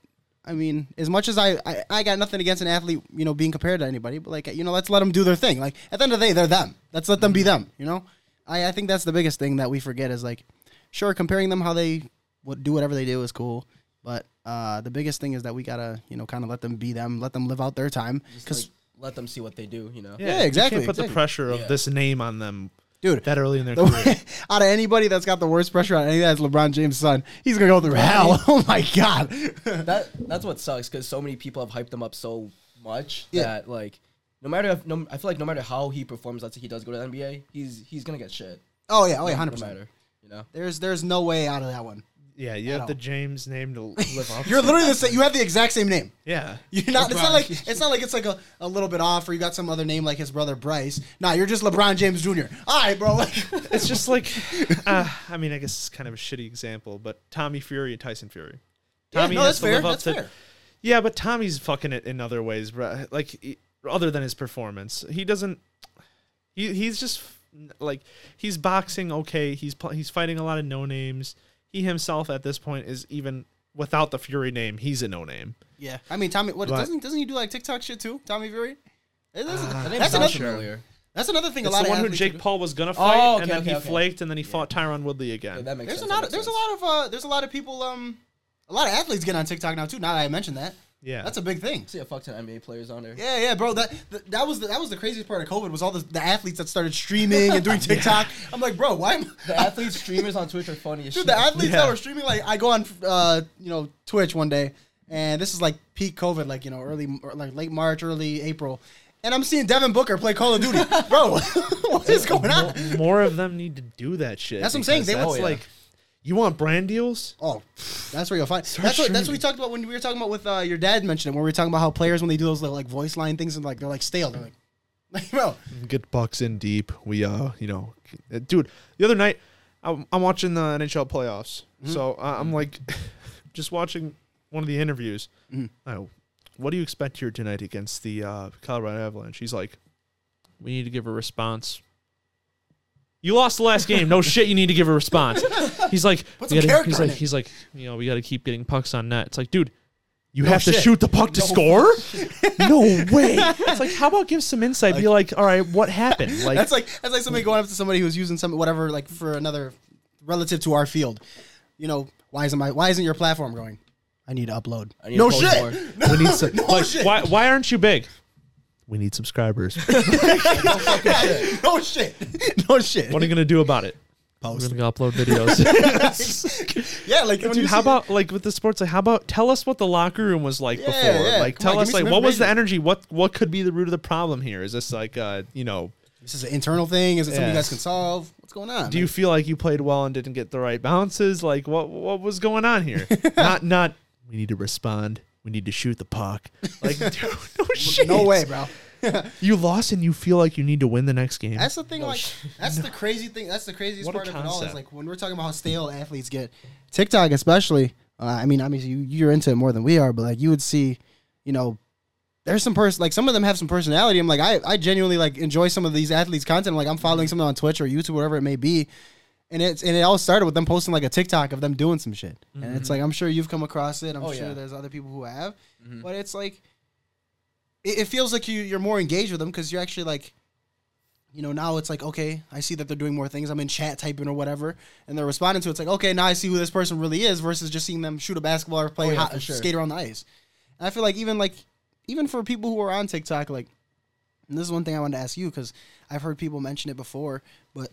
I mean, as much as I, I I got nothing against an athlete, you know, being compared to anybody, but like you know, let's let them do their thing. Like at the end of the day, they're them. Let's let them be them. You know, I I think that's the biggest thing that we forget is like, sure, comparing them how they would do whatever they do is cool, but uh, the biggest thing is that we gotta you know kind of let them be them, let them live out their time because like, let them see what they do. You know. Yeah, exactly, You can't put exactly. the pressure of Yeah. this name on them. Dude. that early in their The career. out of anybody that's got the worst pressure on any that's LeBron James' son, he's gonna go through hell. Oh my god. that that's what sucks because so many people have hyped him up so much Yeah. that like no matter if, no, I feel like no matter how he performs, let's say he does go to the NBA, he's he's gonna get shit. oh yeah, oh yeah, No- hundred no percent. matter, you know. There's there's no way out of that one. Yeah, you At have the. James name to live up. You're to. literally the same. You have the exact same name. yeah. You're not. It's not like it's not like it's like a, a little bit off, or you got some other name like his brother Bryce. Nah, you're just LeBron James Jr. All right, bro. Like, It's just like, uh, I mean, I guess it's kind of a shitty example, but Tommy Fury and Tyson Fury. yeah, Tommy no, has that's to fair. live up That's to. fair. Yeah, but Tommy's fucking it in other ways, bro. Like, other than his performance, he doesn't. He he's just like he's boxing okay. He's pl- he's fighting a lot of no names. He himself at this point is even without the Fury name, he's a no name. Yeah, I mean, Tommy. What But- doesn't doesn't he do like TikTok shit too? Tommy Fury. It is- That name that's another. familiar. That's another thing. It's a lot the of one who Jake. Paul was gonna Oh, fight, okay, and then okay, he okay. flaked, and then he fought Tyron Woodley Yeah, again. that makes There's a sense. lot. that Of, makes there's a lot of. Uh, there's a lot of people. Um, a lot of athletes get on TikTok now too. Now that I mentioned that, yeah, that's a big thing. See a fuck ton of NBA players on there. Yeah, yeah, bro. That th- that was the, that was the craziest part of COVID was all the, the athletes that started streaming and doing TikTok. I'm like, bro, why? Am, The athletes streamers on Twitch are funny as Dude, shit. the athletes Yeah. that were streaming, like I go on, uh, you know, Twitch one day, and this is like peak COVID, like you know, early, or like late March, early April, and I'm seeing Devin Booker play Call of Duty, bro. what is going on? Mo- more of them need to do that shit. That's what I'm saying. They- that's oh, yeah. like, you want brand deals? Oh, that's where you'll find. Start That's what that's what we talked about when we were talking about with uh, your dad mentioned it when we were talking about how players when they do those little like voice line things and like they're like stale. They're like, like bro, Get bucks in deep. We uh, you know, uh, dude. The other night, I'm, I'm watching the NHL playoffs, Mm-hmm. so uh, I'm like, just watching one of the interviews. Mhm. Oh, what do you expect here tonight against the uh, Colorado Avalanche? He's like, we need to give a response. You lost the last game. No shit. You need to give a response. He's like, Put we gotta- character he's in like, it. he's like, you know, we got to keep getting pucks on net. It's like, dude, you No have to shit. shoot the puck to No score. no way. It's like, how about give some insight? Be like, all right, what happened? Like, that's like that's like somebody going up to somebody who's using some whatever like for another relative to our field. You know, why isn't my why isn't your platform going? I need to upload. I need no to post shit. more. we need some. No like, shit. Why? Why aren't you big? We need subscribers. no shit. No shit. what are you gonna do about it? Post. We're gonna upload videos. Yeah, like Dude, how see- about like with the sports? Like, how about tell us what the locker room was like Yeah, before? yeah. Like, Come tell on, us like what was the energy? What what could be the root of the problem here? Is this like uh you know? this is an internal thing? Is it something you guys can solve? What's going on? Do you feel like you played well and didn't get the right bounces? Like what what was going on here? not not. We need to respond. We need to shoot the puck. Like, dude, no shit. no way, bro. You lost and you feel like you need to win the next game. That's the thing. Like, that's the crazy thing. That's the craziest What a part of it all. Is concept. like when we're talking about how stale athletes get, TikTok especially. Uh, I mean, obviously you, you're into it more than we are, but like you would see, you know, there's some person like some of them have some personality. I'm like, I, I genuinely like enjoy some of these athletes' content. Like I'm following some of them on Twitch or YouTube, whatever it may be. And it's and it all started with them posting like a TikTok of them doing some shit. And it's like I'm sure you've come across it. I'm Oh, sure yeah. there's other people who have. Mhm. But it's like it, it feels like you you're more engaged with them because you're actually like you know now it's like okay i see that they're doing more things i'm in chat typing or whatever and they're responding to it. it's like okay now i see who this person really is versus just seeing them shoot a basketball or play Oh, yeah, hot, sure. skate around the ice and i feel like even like even for people who are on tiktok like and this is one thing i wanted to ask you because i've heard people mention it before but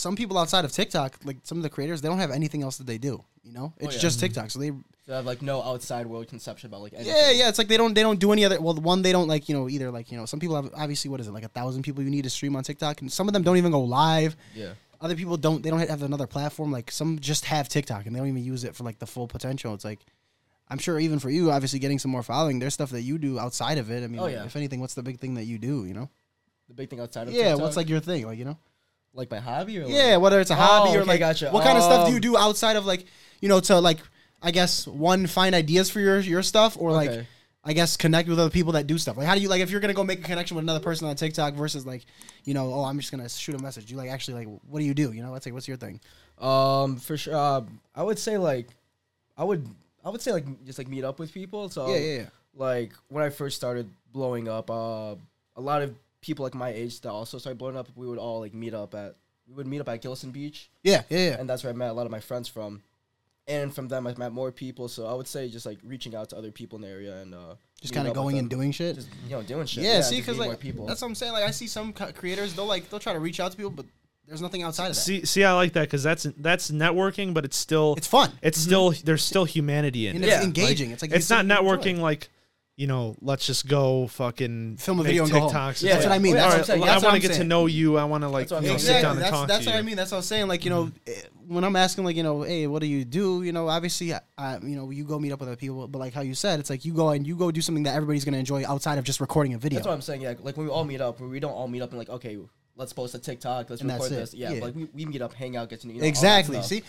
some people outside of tiktok like some of the creators they don't have anything else that they do you know it's Oh, yeah. just tiktok so they They have like no outside world conception about like anything. yeah, yeah. It's like they don't they don't do any other. Well, the one they don't like you know either like you know some people have obviously what is it like a thousand people you need to stream on TikTok and some of them don't even go live. Yeah. Other people don't they don't have another platform like some just have TikTok and they don't even use it for like the full potential. It's like I'm sure even for you obviously getting some more following. There's stuff that you do outside of it. I mean, Oh, yeah. if anything, what's the big thing that you do? You know? The big thing outside of Yeah. TikTok, What's like your thing? Like you know? Like my hobby or like- Yeah. Whether it's a Oh, hobby or okay, like gotcha. what kind of stuff do you Um, do outside of like you know to like I guess one find ideas for your your stuff or like. Okay. I guess connect with other people that do stuff. Like, how do you like if you're gonna go make a connection with another person on TikTok versus like, you know, oh, I'm just gonna shoot a message. You like actually like, what do you do? You know, let's say, what's your thing? Um, for sure. Uh, I would say like, I would, I would say like just like meet up with people. So yeah, yeah, yeah. like when I first started blowing up, uh, a lot of people like my age that also started blowing up. We would all like meet up at, we would meet up at Gillson Beach, Yeah, yeah, yeah. and that's where I met a lot of my friends from. And from them, I met more people. So I would say just like reaching out to other people in the area and uh, Just kind of going and doing shit. just you know doing shit. yeah, see, because like more people. that's what I'm saying. Like, I see some creators, they'll like they'll try to reach out to people, but There's nothing outside of that. See, see, I like that because that's that's networking, but it's still it's fun. it's still there's still humanity in and it. it's Yeah, engaging. it's like it's not something you enjoy. networking like you know let's just go fucking Film a video and go home. TikToks. It's Yeah, that's what I mean. That's all what what I'm saying. right, That's I what want I'm to get to saying. know you. I want to like That's what you I'm know, saying. sit down and that's, talk that's to what you. I mean. That's what I'm saying. Like you know, eh, when I'm asking like you know, hey, what do you do? You know, obviously, I, you know, you go meet up with other people, but like how you said, it's like you go and you go do something that everybody's gonna enjoy outside of just recording a video. That's what I'm saying. Yeah, like when we all meet up, we don't all meet up and like, okay, let's post a TikTok, let's And that's record it. this. Yeah, Yeah. like we, we meet up, hang out, get to know you know, all that exactly. stuff. See,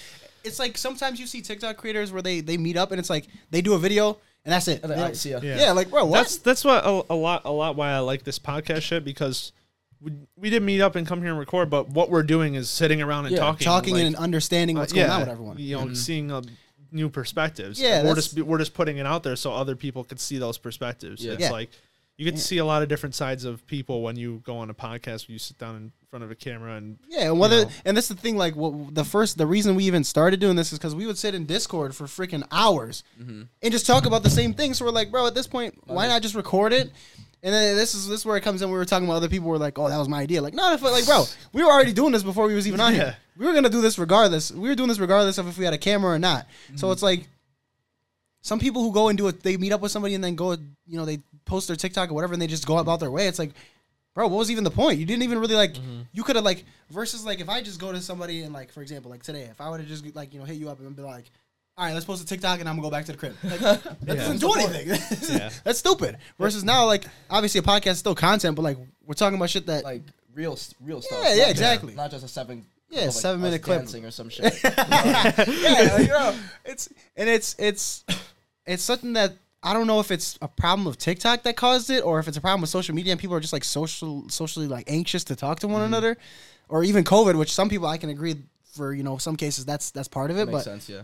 it's like sometimes you see TikTok creators where they they meet up and it's like they do a video and that's it. And then, They all don't- right, see ya. Yeah. yeah. like bro, what? That's that's what a, a lot a lot why I like this podcast shit because we, we didn't meet up and come here and record, but what we're doing is sitting around and Yeah, talking, talking like, and understanding what's uh, going yeah, on with everyone. You know, seeing uh, new perspectives. Yeah, we're that's- just we're just putting it out there so other people could see those perspectives. Yeah. It's Yeah. like you get to see a lot of different sides of people when you go on a podcast. when you sit down in front of a camera and Yeah, and whether know. and this is the thing. Like, what the first the reason we even started doing this is because we would sit in Discord for freaking hours Mm-hmm. and just talk about the same thing. So we're like, bro, at this point, why not just record it? And then this is this is where it comes in. We were talking about other people were like, oh, that was my idea. Like, no, if, like, bro, we were already doing this before we was even on Yeah. here. We were gonna do this regardless. We were doing this regardless of if we had a camera or not. Mm-hmm. So it's like some people who go and do it, they meet up with somebody and then go, you know, they post their TikTok or whatever, and they just go about their way. It's like, bro, what was even the point? You didn't even really like. Mm-hmm. You could have like versus like if I just go to somebody and like for example like today, if I would have just like you know hit you up and be like. All right, let's post a TikTok and I'm gonna go back to the crib. Like, that doesn't do anything. Yeah. That's stupid. Versus now, like obviously a podcast is still content, but like we're talking about shit that Like real, real stuff. Yeah, yeah, just- exactly. Not just a seven. Yeah, like, seven minute clip. dancing or some shit. yeah, like, you know, it's and it's it's it's something that I don't know if it's a problem of TikTok that caused it, or if it's a problem with social media and people are just like social socially like anxious to talk to one mm-hmm. another, or even COVID, which some people I can agree for you know some cases that's that's part of it, Makes but sense. Yeah.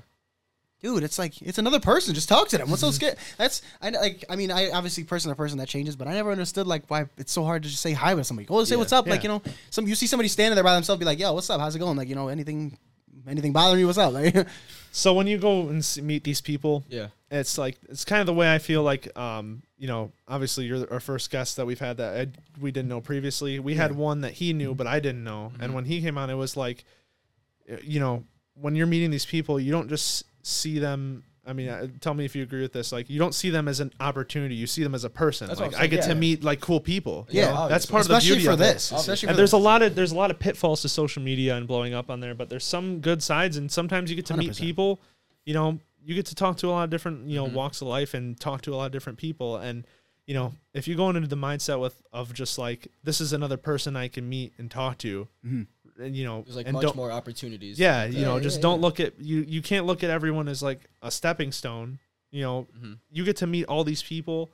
dude, it's like it's another person. Just talk to them. What's so mm-hmm. scary? That's I like. I mean, I obviously person to person that changes, but I never understood like why it's so hard to just say hi with somebody. Go say Yeah. what's up. Like you know, some you see somebody standing there by themselves, be like, yo, what's up? How's it going? Like you know, anything, anything bothering you? What's up? Like, so when you go and s- meet these people, Yeah. it's like it's kind of the way I feel like um you know obviously you're our first guest that we've had that I, we didn't know previously. We had one that he knew but I didn't know. And when he came on it was like you know when you're meeting these people you don't just see them I mean uh, tell me if you agree with this like you don't see them as an opportunity you see them as a person That's like I'm get saying, to yeah. meet like cool people you Yeah, know? that's part especially of the beauty for of this, it. especially and for there's a lot of there's a lot of pitfalls to social media and blowing up on there but there's some good sides and sometimes you get to meet 100%. people you know you get to talk to a lot of different you know Mm-hmm. walks of life and talk to a lot of different people and you know if you're going into the mindset with of just like this is another person i can meet and talk to Mm-hmm. And you know There's like and much more opportunities. yeah you know Yeah, just yeah, don't yeah. look at you you can't look at everyone as like a stepping stone you know Mm-hmm. you get to meet all these people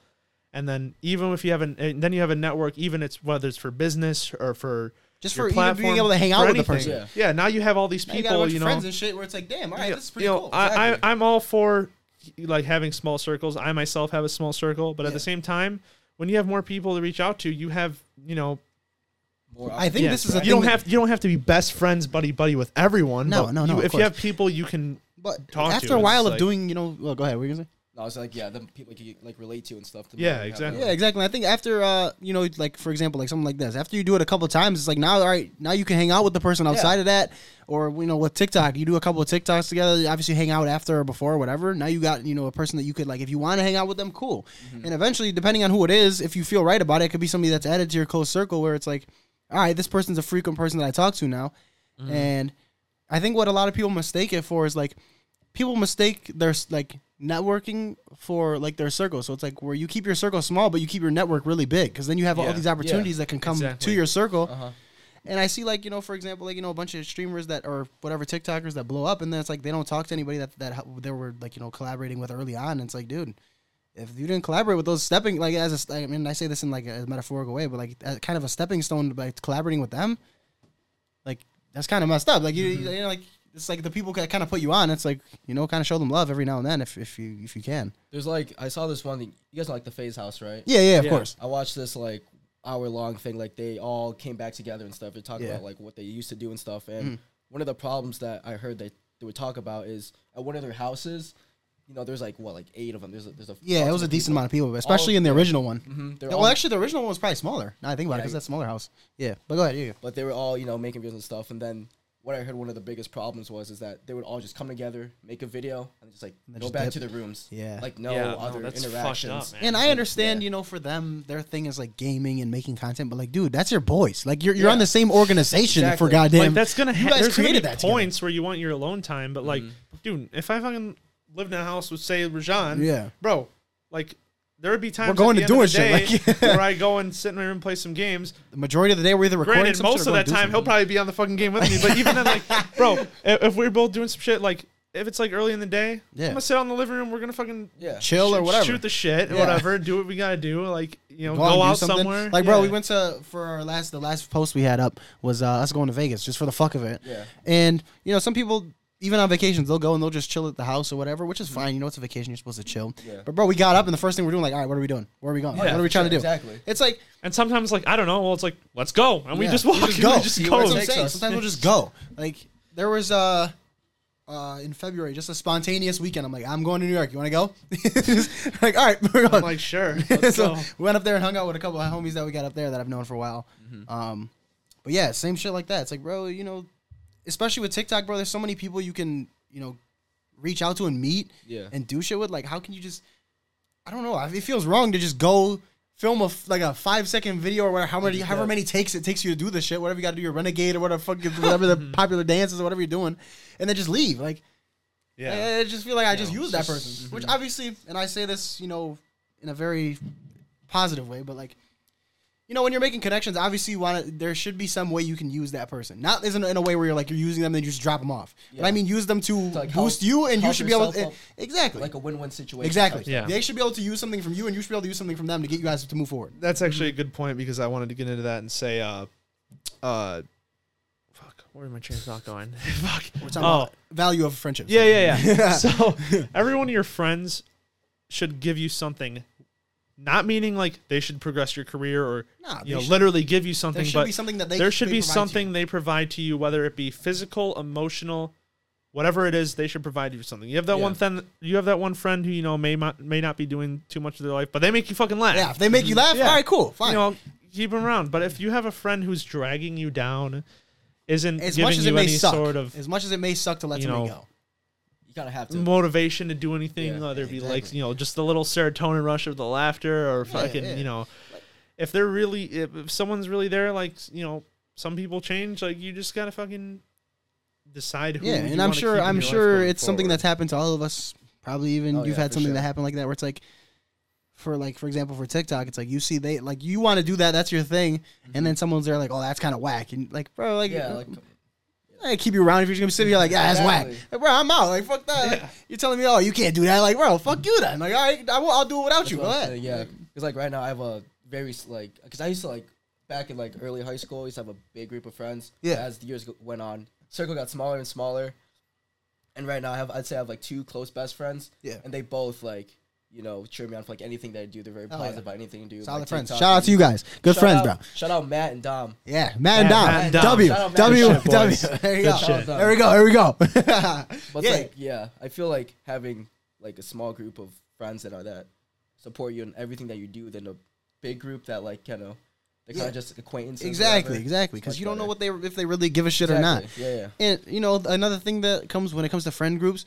and then even if you have an and then you have a network even it's whether it's for business or for just your for even being platform, able to hang out with the person. Yeah. yeah now you have all these Now you got a people bunch you of know friends and shit where it's like, damn, all right, you this is pretty you know, cool. I, Exactly. I, I'm all for like having small circles. I myself have a small circle, but at the same time, when you have more people to reach out to, you have you know. More I think yeah, this is a you thing don't that- have you don't have to be best friends, buddy buddy with everyone. No, but no, no, you- of if course. you have people you can, But talk to, after a it's while of like- doing, you know, well, go ahead. What were you gonna say? No, I was like, yeah, the people you like relate to and stuff. To Yeah, exactly. Yeah, exactly. I think after uh, you know, like for example, like something like this, after you do it a couple of times, it's like now, all right, now you can hang out with the person outside of that, or you know, with TikTok, you do a couple of TikToks together. You obviously, hang out after or before, or whatever. Now you got you know a person that you could like, if you want to hang out with them, cool. Mm-hmm. And eventually, depending on who it is, if you feel right about it, it could be somebody that's added to your close circle where it's like, all right, this person's a frequent person that I talk to now, Mm-hmm. and I think what a lot of people mistake it for is like people mistake their like networking for like their circle. So it's like where you keep your circle small, but you keep your network really big because then you have all these opportunities that can come Exactly. to your circle. Uh-huh. And I see like you know, for example, like you know, a bunch of streamers that or whatever TikTokers that blow up, and then it's like they don't talk to anybody that that they were like you know collaborating with early on. And it's like, dude. If you didn't collaborate with those stepping, like as a, I mean, I say this in like a metaphorical way, but like kind of a stepping stone by collaborating with them, like that's kind of messed up. Like you, you know, like it's like the people that kind of put you on. It's like you know, kind of show them love every now and then if, if you if you can. There's like I saw this one thing. You guys know like the FaZe House, right? Yeah, yeah, of Yeah. course. I watched this like hour long thing. Like they all came back together and stuff. They talk Yeah. about like what they used to do and stuff. And Mm. one of the problems that I heard that they would talk about is at one of their houses, you know, there's like what, like eight of them. There's a, there's a Yeah, it was a decent people. amount of people, especially All- in the yeah. original one. Mhm, well, all- actually, the original one was probably smaller. Now I think about it, Yeah. because that's smaller house. Yeah, but go ahead. You. but they were all you know making videos and stuff. And then what I heard one of the biggest problems was is that they would all just come together, make a video, and just like And go just back dip. to the rooms. Yeah. like no Yeah, no, other that's interactions. up, man. And I understand, Yeah. you know, for them, their thing is like gaming and making content, but like, dude, that's your boys. Like, you're, you're on the same organization for goddamn. like that's gonna you ha- guys there's gonna be created that together. points where you want your alone time, but like, dude, if I fucking lived in a house with say Rajan, Yeah. bro, like there would be times We're going at to the end doing of shit, day like- where I go and sit in my room and play some games. The majority of the day, we're either recording Granted, some shit most or of going that to do time he'll probably be on the fucking game with me. But even then, like, bro, if, if we're both doing some shit, like if it's like early in the day, Yeah. I'm gonna sit out in the living room. We're gonna fucking Yeah, chill or whatever. shoot the shit or Yeah. whatever. Do what we gotta do. Like you know, Go go, out out something. somewhere. Like, bro, Yeah. we went to for our last the last post we had up was uh, us going to Vegas just for the fuck of it. Yeah. And you know, some people even on vacations they'll go and they'll just chill at the house or whatever, which is Mm-hmm. fine. You know, it's a vacation. You're supposed to chill. Yeah. But bro, we got up and the first thing we're doing, like, all right, what are we doing? Where are we going? Like, Yeah, what are we trying to do? Exactly. It's like And sometimes, like I don't know. Well, it's like let's go, and we yeah, just walk. just and go. We just See go. where That's what I'm takes saying. us. Sometimes we'll just go. Like there was uh uh in February, just a spontaneous weekend. I'm like, I'm going to New York. You want to go? Like, all right, we're I'm going. like sure. Let's so go. we went up there and hung out with a couple of homies that we got up there that I've known for a while. Mm-hmm. Um, but yeah, same shit like that. It's like, bro, you know, especially with TikTok, bro. There's so many people you can, you know, reach out to and meet Yeah. and do shit with. Like, how can you just? I don't know. It feels wrong to just go film a like a five second video or whatever, how many, however many takes it takes you to do this shit. Whatever you got to do, your renegade or whatever, fucking whatever the popular dances or whatever you're doing, and then just leave. Like, Yeah. I just feel like I just No, use that person, mm-hmm. which obviously, and I say this, you know, in a very positive way, but like, you know, when you're making connections, obviously, you want to. There should be some way you can use that person. Not isn't in a way where you're like you're using them, then you just drop them off. But I mean, use them to like, boost help- you, and you should be able to up. exactly, Like a win-win situation. exactly. Yeah. They should be able to use something from you, and you should be able to use something from them to get you guys to move forward. That's actually a good point because I wanted to get into that and say, uh, uh, fuck, where are my train not going? fuck. We're talking Oh, about value of friendship. yeah, yeah, yeah. so every one of your friends should give you something, not meaning like they should progress your career or you know should- literally give you there something, should but be something that they there should they be provide something they provide to you, whether it be physical, emotional, whatever it is. They should provide you something. You have that Yeah. one thing. You have that one friend who you know may not may not be doing too much of their life, but they make you fucking laugh. Yeah, if they make you laugh, Yeah. all right, cool, fine. you know, keep them around. But if you have a friend who's dragging you down, isn't as giving much as you it may any suck, sort of as much as it may suck to let you know, go. You kind of have to. motivation to do anything, Yeah, whether it be like you know just the little serotonin rush of the laughter or fucking yeah. you know, if they're really if, if someone's really there, like you know, some people change. Like you just gotta fucking decide who. Yeah, you and I'm sure I'm sure going it's something that's happened to all of us. Probably even Oh, you've yeah, had something sure. that happened like that where it's like for like for example for TikTok, it's like you see they like you want to do that, that's your thing, and mm-hmm. then someone's there like, oh, that's kind of whack, and like, bro, like, yeah, uh, like I keep you around if you're gonna sit here like, yeah, that's whack, like, bro, I'm out, like, fuck that. Like, you're telling me, oh, you can't do that, like, bro, fuck you then, like, all right, I will, I'll do it without you, go ahead. saying, Yeah, because like right now I have a very s- like because I used to like back in like early high school I used to have a big group of friends. Yeah. As the years go- went on, circle got smaller and smaller, and right now I have I'd say I have like two close best friends. Yeah. And they both like you know cheer me on for like anything that I do. They're very Oh, positive yeah. about anything I do. Solid like, friends. TikTok Shout out to you guys, good Shout friends, out- bro. Shout out Matt and Dom. Yeah, Matt and Dom, Matt and Dom. W, Shout out Matt W, and Dom, W. boys. There you Good go. shit. There we go. There we go. But Yeah. it's like yeah, I feel like having like a small group of friends that are that support you in everything that you do than a big group that like you know they're kind Yeah. of just acquaintances. Exactly, whatever. exactly. Because much you don't know better. what they if they really give a shit or not. Exactly. Yeah, yeah. And you know another thing that comes when it comes to friend groups,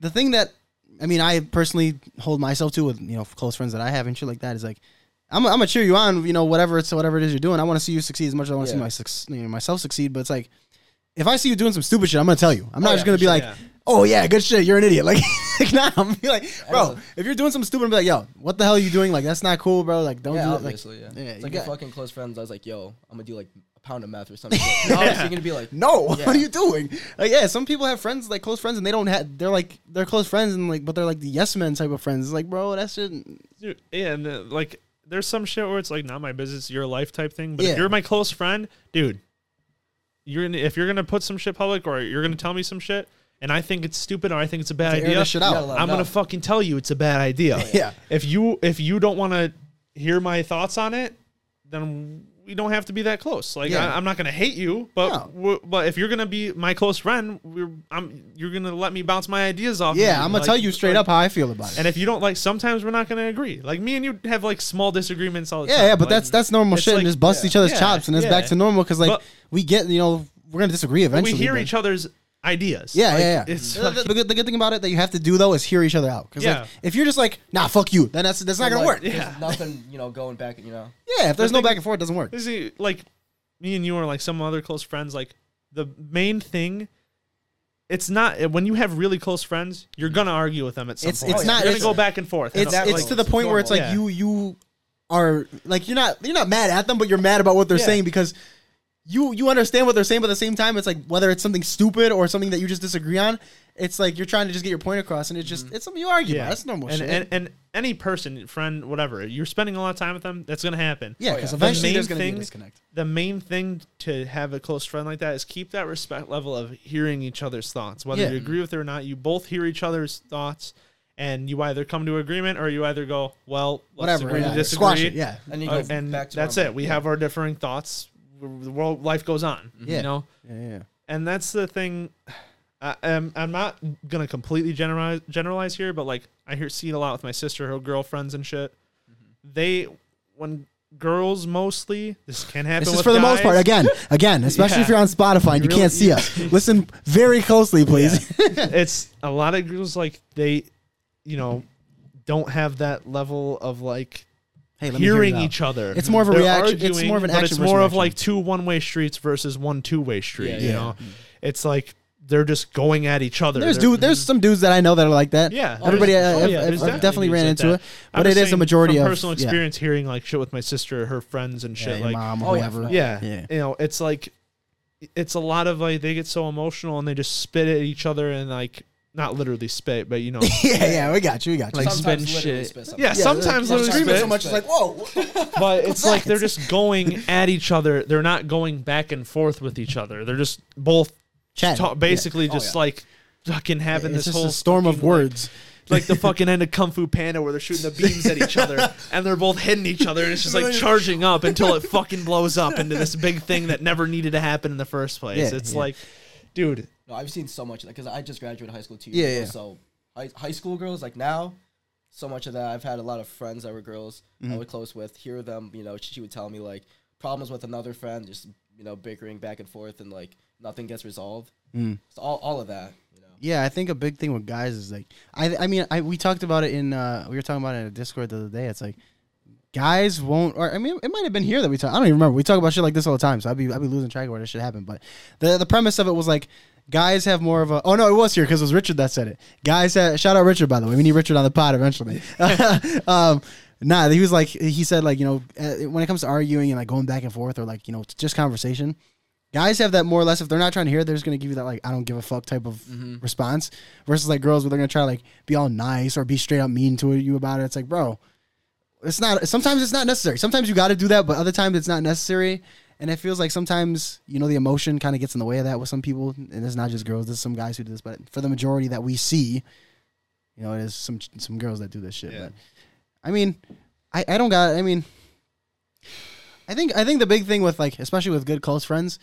the thing that I mean I personally hold myself to with you know close friends that I have and shit like that is like I'm I'm gonna cheer you on you know whatever it's whatever it is you're doing I want to see you succeed as much as I want to Yeah. see my you know, myself succeed but it's like if I see you doing some stupid shit I'm gonna tell you I'm oh, not Oh, just yeah, gonna be sure, like yeah. oh yeah good shit you're an idiot like, like nah I'm gonna be like bro if you're doing something stupid I'm be like yo what the hell are you doing like that's not cool bro like don't yeah, do it like yeah. yeah, It's like fucking close friends. I was like, yo, I'm gonna do like pound of meth or something. yeah You're obviously gonna be like, No, Yeah. what are you doing? Like, yeah, some people have friends like close friends, and they don't have. They're like they're close friends, and like, but they're like the yes men type of friends. It's like, bro, that's shit. Dude, yeah, and uh, like there's some shit where it's like not my business, your life type thing. But Yeah. if you're my close friend, dude, you're gonna if you're gonna put some shit public or you're gonna tell me some shit, and I think it's stupid or I think it's a bad Air idea, shit out. I'm gonna know. fucking tell you it's a bad idea. Yeah, If you if you don't want to hear my thoughts on it, then we don't have to be that close. Like Yeah. I, I'm not gonna hate you, but No. but if you're gonna be my close friend, we're I'm you're gonna let me bounce my ideas off. of Yeah, you. I'm gonna Like- tell you straight like- up how I feel about it. And if you don't like, sometimes we're not gonna agree. Like me and you have like small disagreements all the yeah, time. yeah, but Like, that's that's normal shit, and just bust each other's chops, and it's back to normal because like But- we get, you know, we're gonna disagree eventually. we hear each other's ideas. Yeah, Like, yeah, yeah. It's the, the- the good, the good thing about it that you have to do though is hear each other out. Because Yeah. like, if you're just like, nah, fuck you, then that's that's not gonna Like, work. there's Yeah. Nothing, you know, going back. And you know. Yeah, if there's The no thing- back and forth, it doesn't work. You see, like me and you are like some other close friends. Like the main thing, it's not eh, when you have really close friends, you're gonna argue with them at some It's- point. it's not. you're not- gonna go back and forth. It's And, it's like, to the point where it's like Yeah. you you are like you're not you're not mad at them, but you're mad about what they're Yeah. saying because you you understand what they're saying, but at the same time, it's like whether it's something stupid or something that you just disagree on. It's like you're trying to just get your point across, and it's just it's something you argue about. That's normal and, shit. And, and any person, friend, whatever, you're spending a lot of time with them. That's gonna happen. yeah, Oh, because yeah. eventually The there's main gonna be a thing- disconnect. The main thing to have a close friend like that is keep that respect level of hearing each other's thoughts. Whether Yeah. you agree with it or not, you both hear each other's thoughts, and you either come to agreement or you either go, well, let's Whatever, agree yeah. to disagree. squash it. Yeah, And you Uh, and back to that's normal. it. We Yeah. have our differing thoughts. The world, life goes on. Yeah. You know, yeah, yeah. and that's the thing. I, am I'm not gonna completely generalize generalize here, but like I hear see it a lot with my sister, her girlfriends and shit. Mm-hmm. They when girls mostly this can happen. This is for the most part. Again, again, especially Yeah. if you're on Spotify and you, You can't see us. Listen very closely, please. it's a lot of girls like they, you know, don't have that level of like hey, let me hear hearing it out. each other. It's more of a They're reaction- it's more of an action. but it's versus more of reaction. like two one way streets versus one two way street. Yeah, you yeah. know, it's like they're just going at each other. There's They're- dude, there's some dudes that I know that are like that. Yeah, everybody. there's- uh, oh, I've- yeah, I've, there's definitely ran into that. it, but it is just a majority from of personal yeah. experience hearing like shit with my sister, her friends and shit. your like, mom Oh, or yeah, whoever. yeah, Yeah. you know, it's like it's a lot of like they get so emotional and they just spit at each other and like not literally spit, but you know, yeah, yeah, we got you, we got you. like Sometimes spin literally shit. spit something. Yeah, Yeah, sometimes like, literally screaming spit. so much, it's like, whoa. but it's like they're just going at each other. They're not going back and forth with each other. They're just both Chatting, ta- basically Oh, just yeah. like fucking having it's this just whole a storm of fucking, like- words. like the fucking end of Kung Fu Panda where they're shooting the beams at each other and they're both hitting each other and it's just like charging up until it fucking blows up into this big thing that never needed to happen in the first place. Yeah, it's yeah. like, dude, No, I've seen so much of that because I just graduated high school two Yeah, years ago. yeah. So high, high school girls, like now, so much of that. I've had a lot of friends that were girls Mm-hmm. I was close with. Hear them, you know, she, she would tell me like problems with another friend, just you know, bickering back and forth, and like nothing gets resolved. Mm. So all, all of that, you know. Yeah, I think a big thing with guys is like I I mean I we talked about it in uh we were talking about it in a Discord the other day. It's like guys won't or I mean it might have been here that we talk I don't even remember. We talk about shit like this all the time, so I'd be I'd be losing track of where this shit happened. But the the premise of it was like guys have more of a oh no it was here because it was Richard that said it. Guys have, shout out Richard by the way. We need Richard on the pod eventually. um Nah, he was like he said like you know uh, when it comes to arguing and like going back and forth or like you know just conversation, guys have that more or less if they're not trying to hear it, they're just gonna give you that like I don't give a fuck type of response versus like girls where they're gonna try to like be all nice or be straight up mean to you about it. It's like, bro, it's not. Sometimes it's not necessary. Sometimes you got to do that, but other times it's not necessary. And it feels like sometimes you know the emotion kind of gets in the way of that with some people, and it's not just girls. There's some guys who do this, but for the majority that we see, you know, it is some some girls that do this shit. Yeah. But I mean, I I don't got. I mean, I think I think the big thing with like especially with good close friends,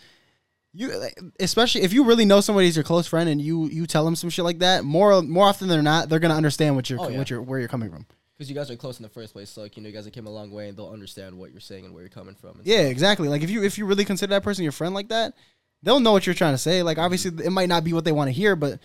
you like, especially if you really know somebody's your close friend and you you tell them some shit like that, more more often than not, they're gonna understand what you're Oh, yeah. what you're where you're coming from. Because you guys are close in the first place, so like you know, you guys have came a long way, and they'll understand what you're saying and where you're coming from. Yeah, exactly. Like if you if you really consider that person your friend like that, they'll know what you're trying to say. Like obviously it might not be what they want to hear, but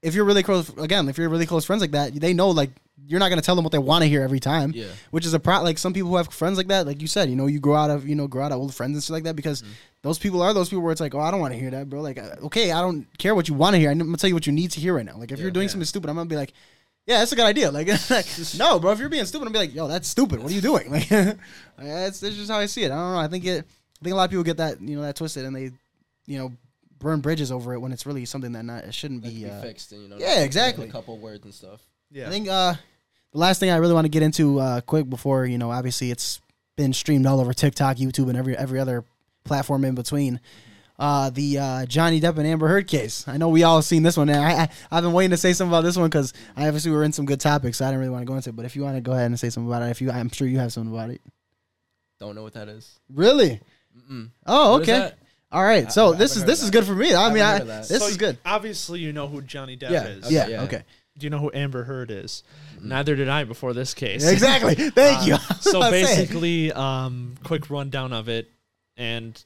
if you're really close again, if you're really close friends like that, they know like you're not gonna tell them what they want to hear every time. Yeah. Which is a pro like some people who have friends like that, like you said, you know, you grow out of you know, grow out of old friends and stuff like that because those people are those people where it's like, oh, I don't want to hear that, bro. Like, uh, okay, I don't care what you want to hear. I'm gonna tell you what you need to hear right now. Like, if you're doing Yeah. something stupid, I'm gonna be like, yeah, that's a good idea. Like, like, no, bro, if you're being stupid, I'm be like, yo, that's stupid. What are you doing? Like, that's, that's just how I see it. I don't know. I think it. I think a lot of people get that you know that twisted and they, you know, burn bridges over it when it's really something that not it shouldn't That be. be Uh, fixed, and you know. yeah, exactly. A couple words and stuff. yeah. I think uh, the last thing I really want to get into uh, quick before you know, obviously it's been streamed all over TikTok, YouTube, and every every other platform in between. Uh, the uh, Johnny Depp and Amber Heard case. I know we all seen this one. And I, I I've been waiting to say something about this one because I obviously we're in some good topics. So I didn't really want to go into it. But if you want to go ahead and say something about it, if you, I'm sure you have something about it. Don't know what that is. Really? Mm-mm. Oh, What is okay. that? All right. So I this is this of is good for me. I I mean, I, heard of that. this So is good. Obviously, you know who Johnny Depp Yeah. is. Okay, Yeah. yeah. Okay. Do you know who Amber Heard is? Neither did I before this case. Exactly. Thank you. so basically, um, quick rundown of it, and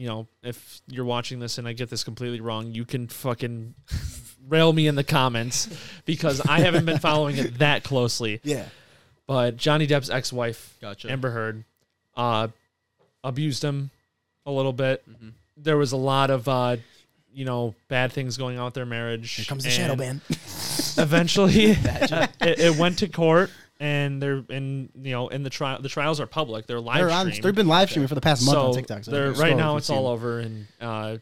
you know, if you're watching this and I get this completely wrong, you can fucking rail me in the comments because I haven't been following it that closely. Yeah. But Johnny Depp's ex-wife, Gotcha. Amber Heard, uh, abused him a little bit. Mhm. There was a lot of, uh, you know, bad things going on with their marriage. Here comes the shadow ban. Eventually, it, it went to court, and they're in you know in the trial. The trials are public. They're live They're on, streamed. they've been live streaming for the past month so on TikTok. So they're, you can right now it's all over, and uh,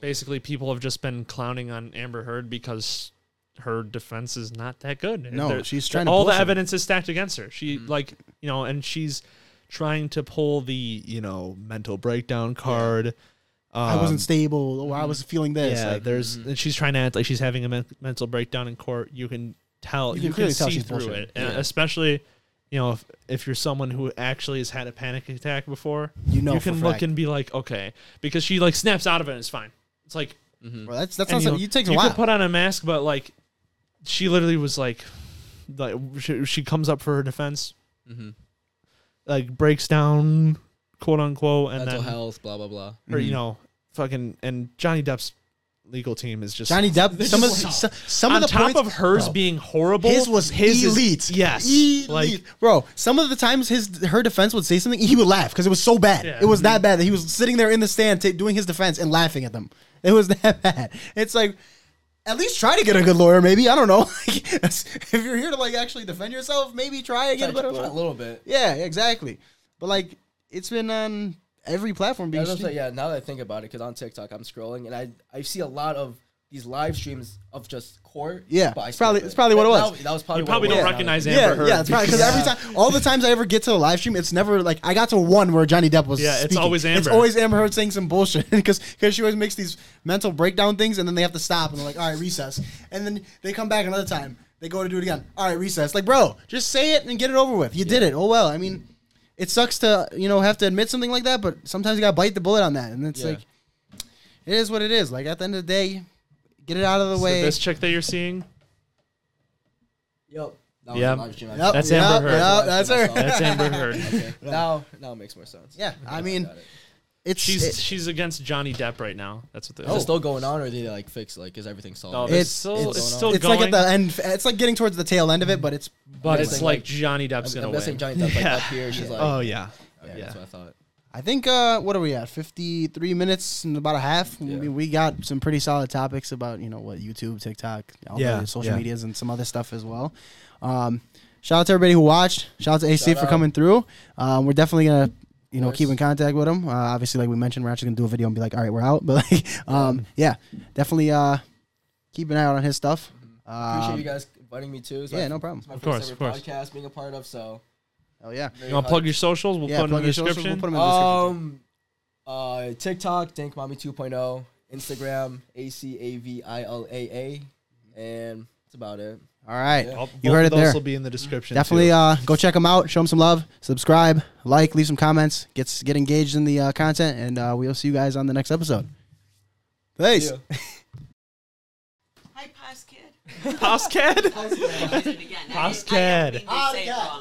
basically people have just been clowning on Amber Heard because her defense is not that good. And No, she's trying to all the bullshit. evidence is stacked against her. She like you know, and she's trying to pull the you know mental breakdown card. I Um, wasn't stable, or I was feeling this. yeah. like, there's mhm. and she's trying to act like she's having a men- mental breakdown in court. You can tell. You You can can, tell see through it, Yeah. especially. You know, if, if you're someone who actually has had a panic attack before, you know, you can look and be like, okay, because she like snaps out of it and it's fine. It's like Mhm. Well, that's that's not you something. know, You takes a you while. could put on a mask, but like, she literally was like, like she, she comes up for her defense, Mhm. like breaks down, quote unquote, and Mental then health, blah blah blah. or you Mhm. know, fucking and Johnny Depp's legal team is just Johnny Depp. Some of the, so- some, some on of the top points, of hers Bro, being horrible. his was his is- elite. yes, elite. like bro. Some of the times his her defense would say something, he would laugh because it was so bad. Yeah. It was that mm-hmm. bad that he was sitting there in the stand ta doing his defense and laughing at them. It was that bad. It's like. At least try to get a good lawyer, maybe. I don't know. if you're here to like actually defend yourself, maybe try to get a better. a little bit. Yeah, exactly. But like, it's been on every platform Yeah, being I was gonna streamed. yeah, now that I think about it, because on TikTok I'm scrolling and I I see a lot of these live streams of just court. Yeah, but it's probably- it's probably what it was. That, was probably You probably it don't was. recognize Now Amber Yeah, Heard yeah, it's probably because every time, all the times I ever get to a live stream, it's never like I got to one where Johnny Depp was. Yeah, it's speaking. always Amber. It's always Amber Heard saying some bullshit because because she always makes these mental breakdown things, and then they have to stop and they're like, all right, recess, and then they come back another time. They go to do it again. All right, recess. Like, bro, just say it and get it over with. You did it. Oh well. I mean, it sucks to you know have to admit something like that, but sometimes you gotta bite the bullet on that, and it's Yeah. like, it is what it is. Like at the end of the day, get it out of the So way. this chick that you're seeing, Yep. That was Yeah. a live stream I Yep, That's yep, Amber Heard. yep, that's her. that's Amber Heard. Okay. Now, now it makes more sense. Yeah, I mean, got it. It's She's it- she's against Johnny Depp right now. That's what the Is it still going on, or did they like fix like is everything solved? No, it's, It's- still it's it's, still on. it's like at the end. It's like getting towards the tail end of it, but it's but it's like, like- Johnny Depp's I'm, gonna I'm win. Johnny Depp's like up here. She's like, Oh yeah. okay, yeah. that's what I thought. I think uh, what are we at? Fifty three minutes and about a half. Yeah. We, we got some pretty solid topics about you know what YouTube, TikTok, all Yeah, the social yeah. medias, and some other stuff as well. Um, shout out to everybody who watched. Shout out to AC Shout for out. coming through. Um, we're definitely gonna you know course. keep in contact with them. Uh, obviously, like we mentioned, we're actually gonna do a video and be like, all right, we're out. But like, um, yeah, definitely uh, keep an eye out on his stuff. Appreciate Um, you guys inviting me too. It's yeah, my, no problem. It's my Of first course, ever of course. podcast being a part of. So Oh yeah. very You want to plug your socials? We'll yeah, put them in the your socials, description. We'll put 'em in the description. Um, uh, TikTok, Think Mommy 2.0, Instagram, A C A V I L A A, and that's about it. All right. Yeah. All- You both heard of it those there. will be in the description. Definitely too. uh, go check them out. Show them some love. Subscribe, like, leave some comments. Get get engaged in the uh, content, and uh, we'll see you guys on the next episode. Peace. Yeah. Hi, Paz Kid. Poscad. I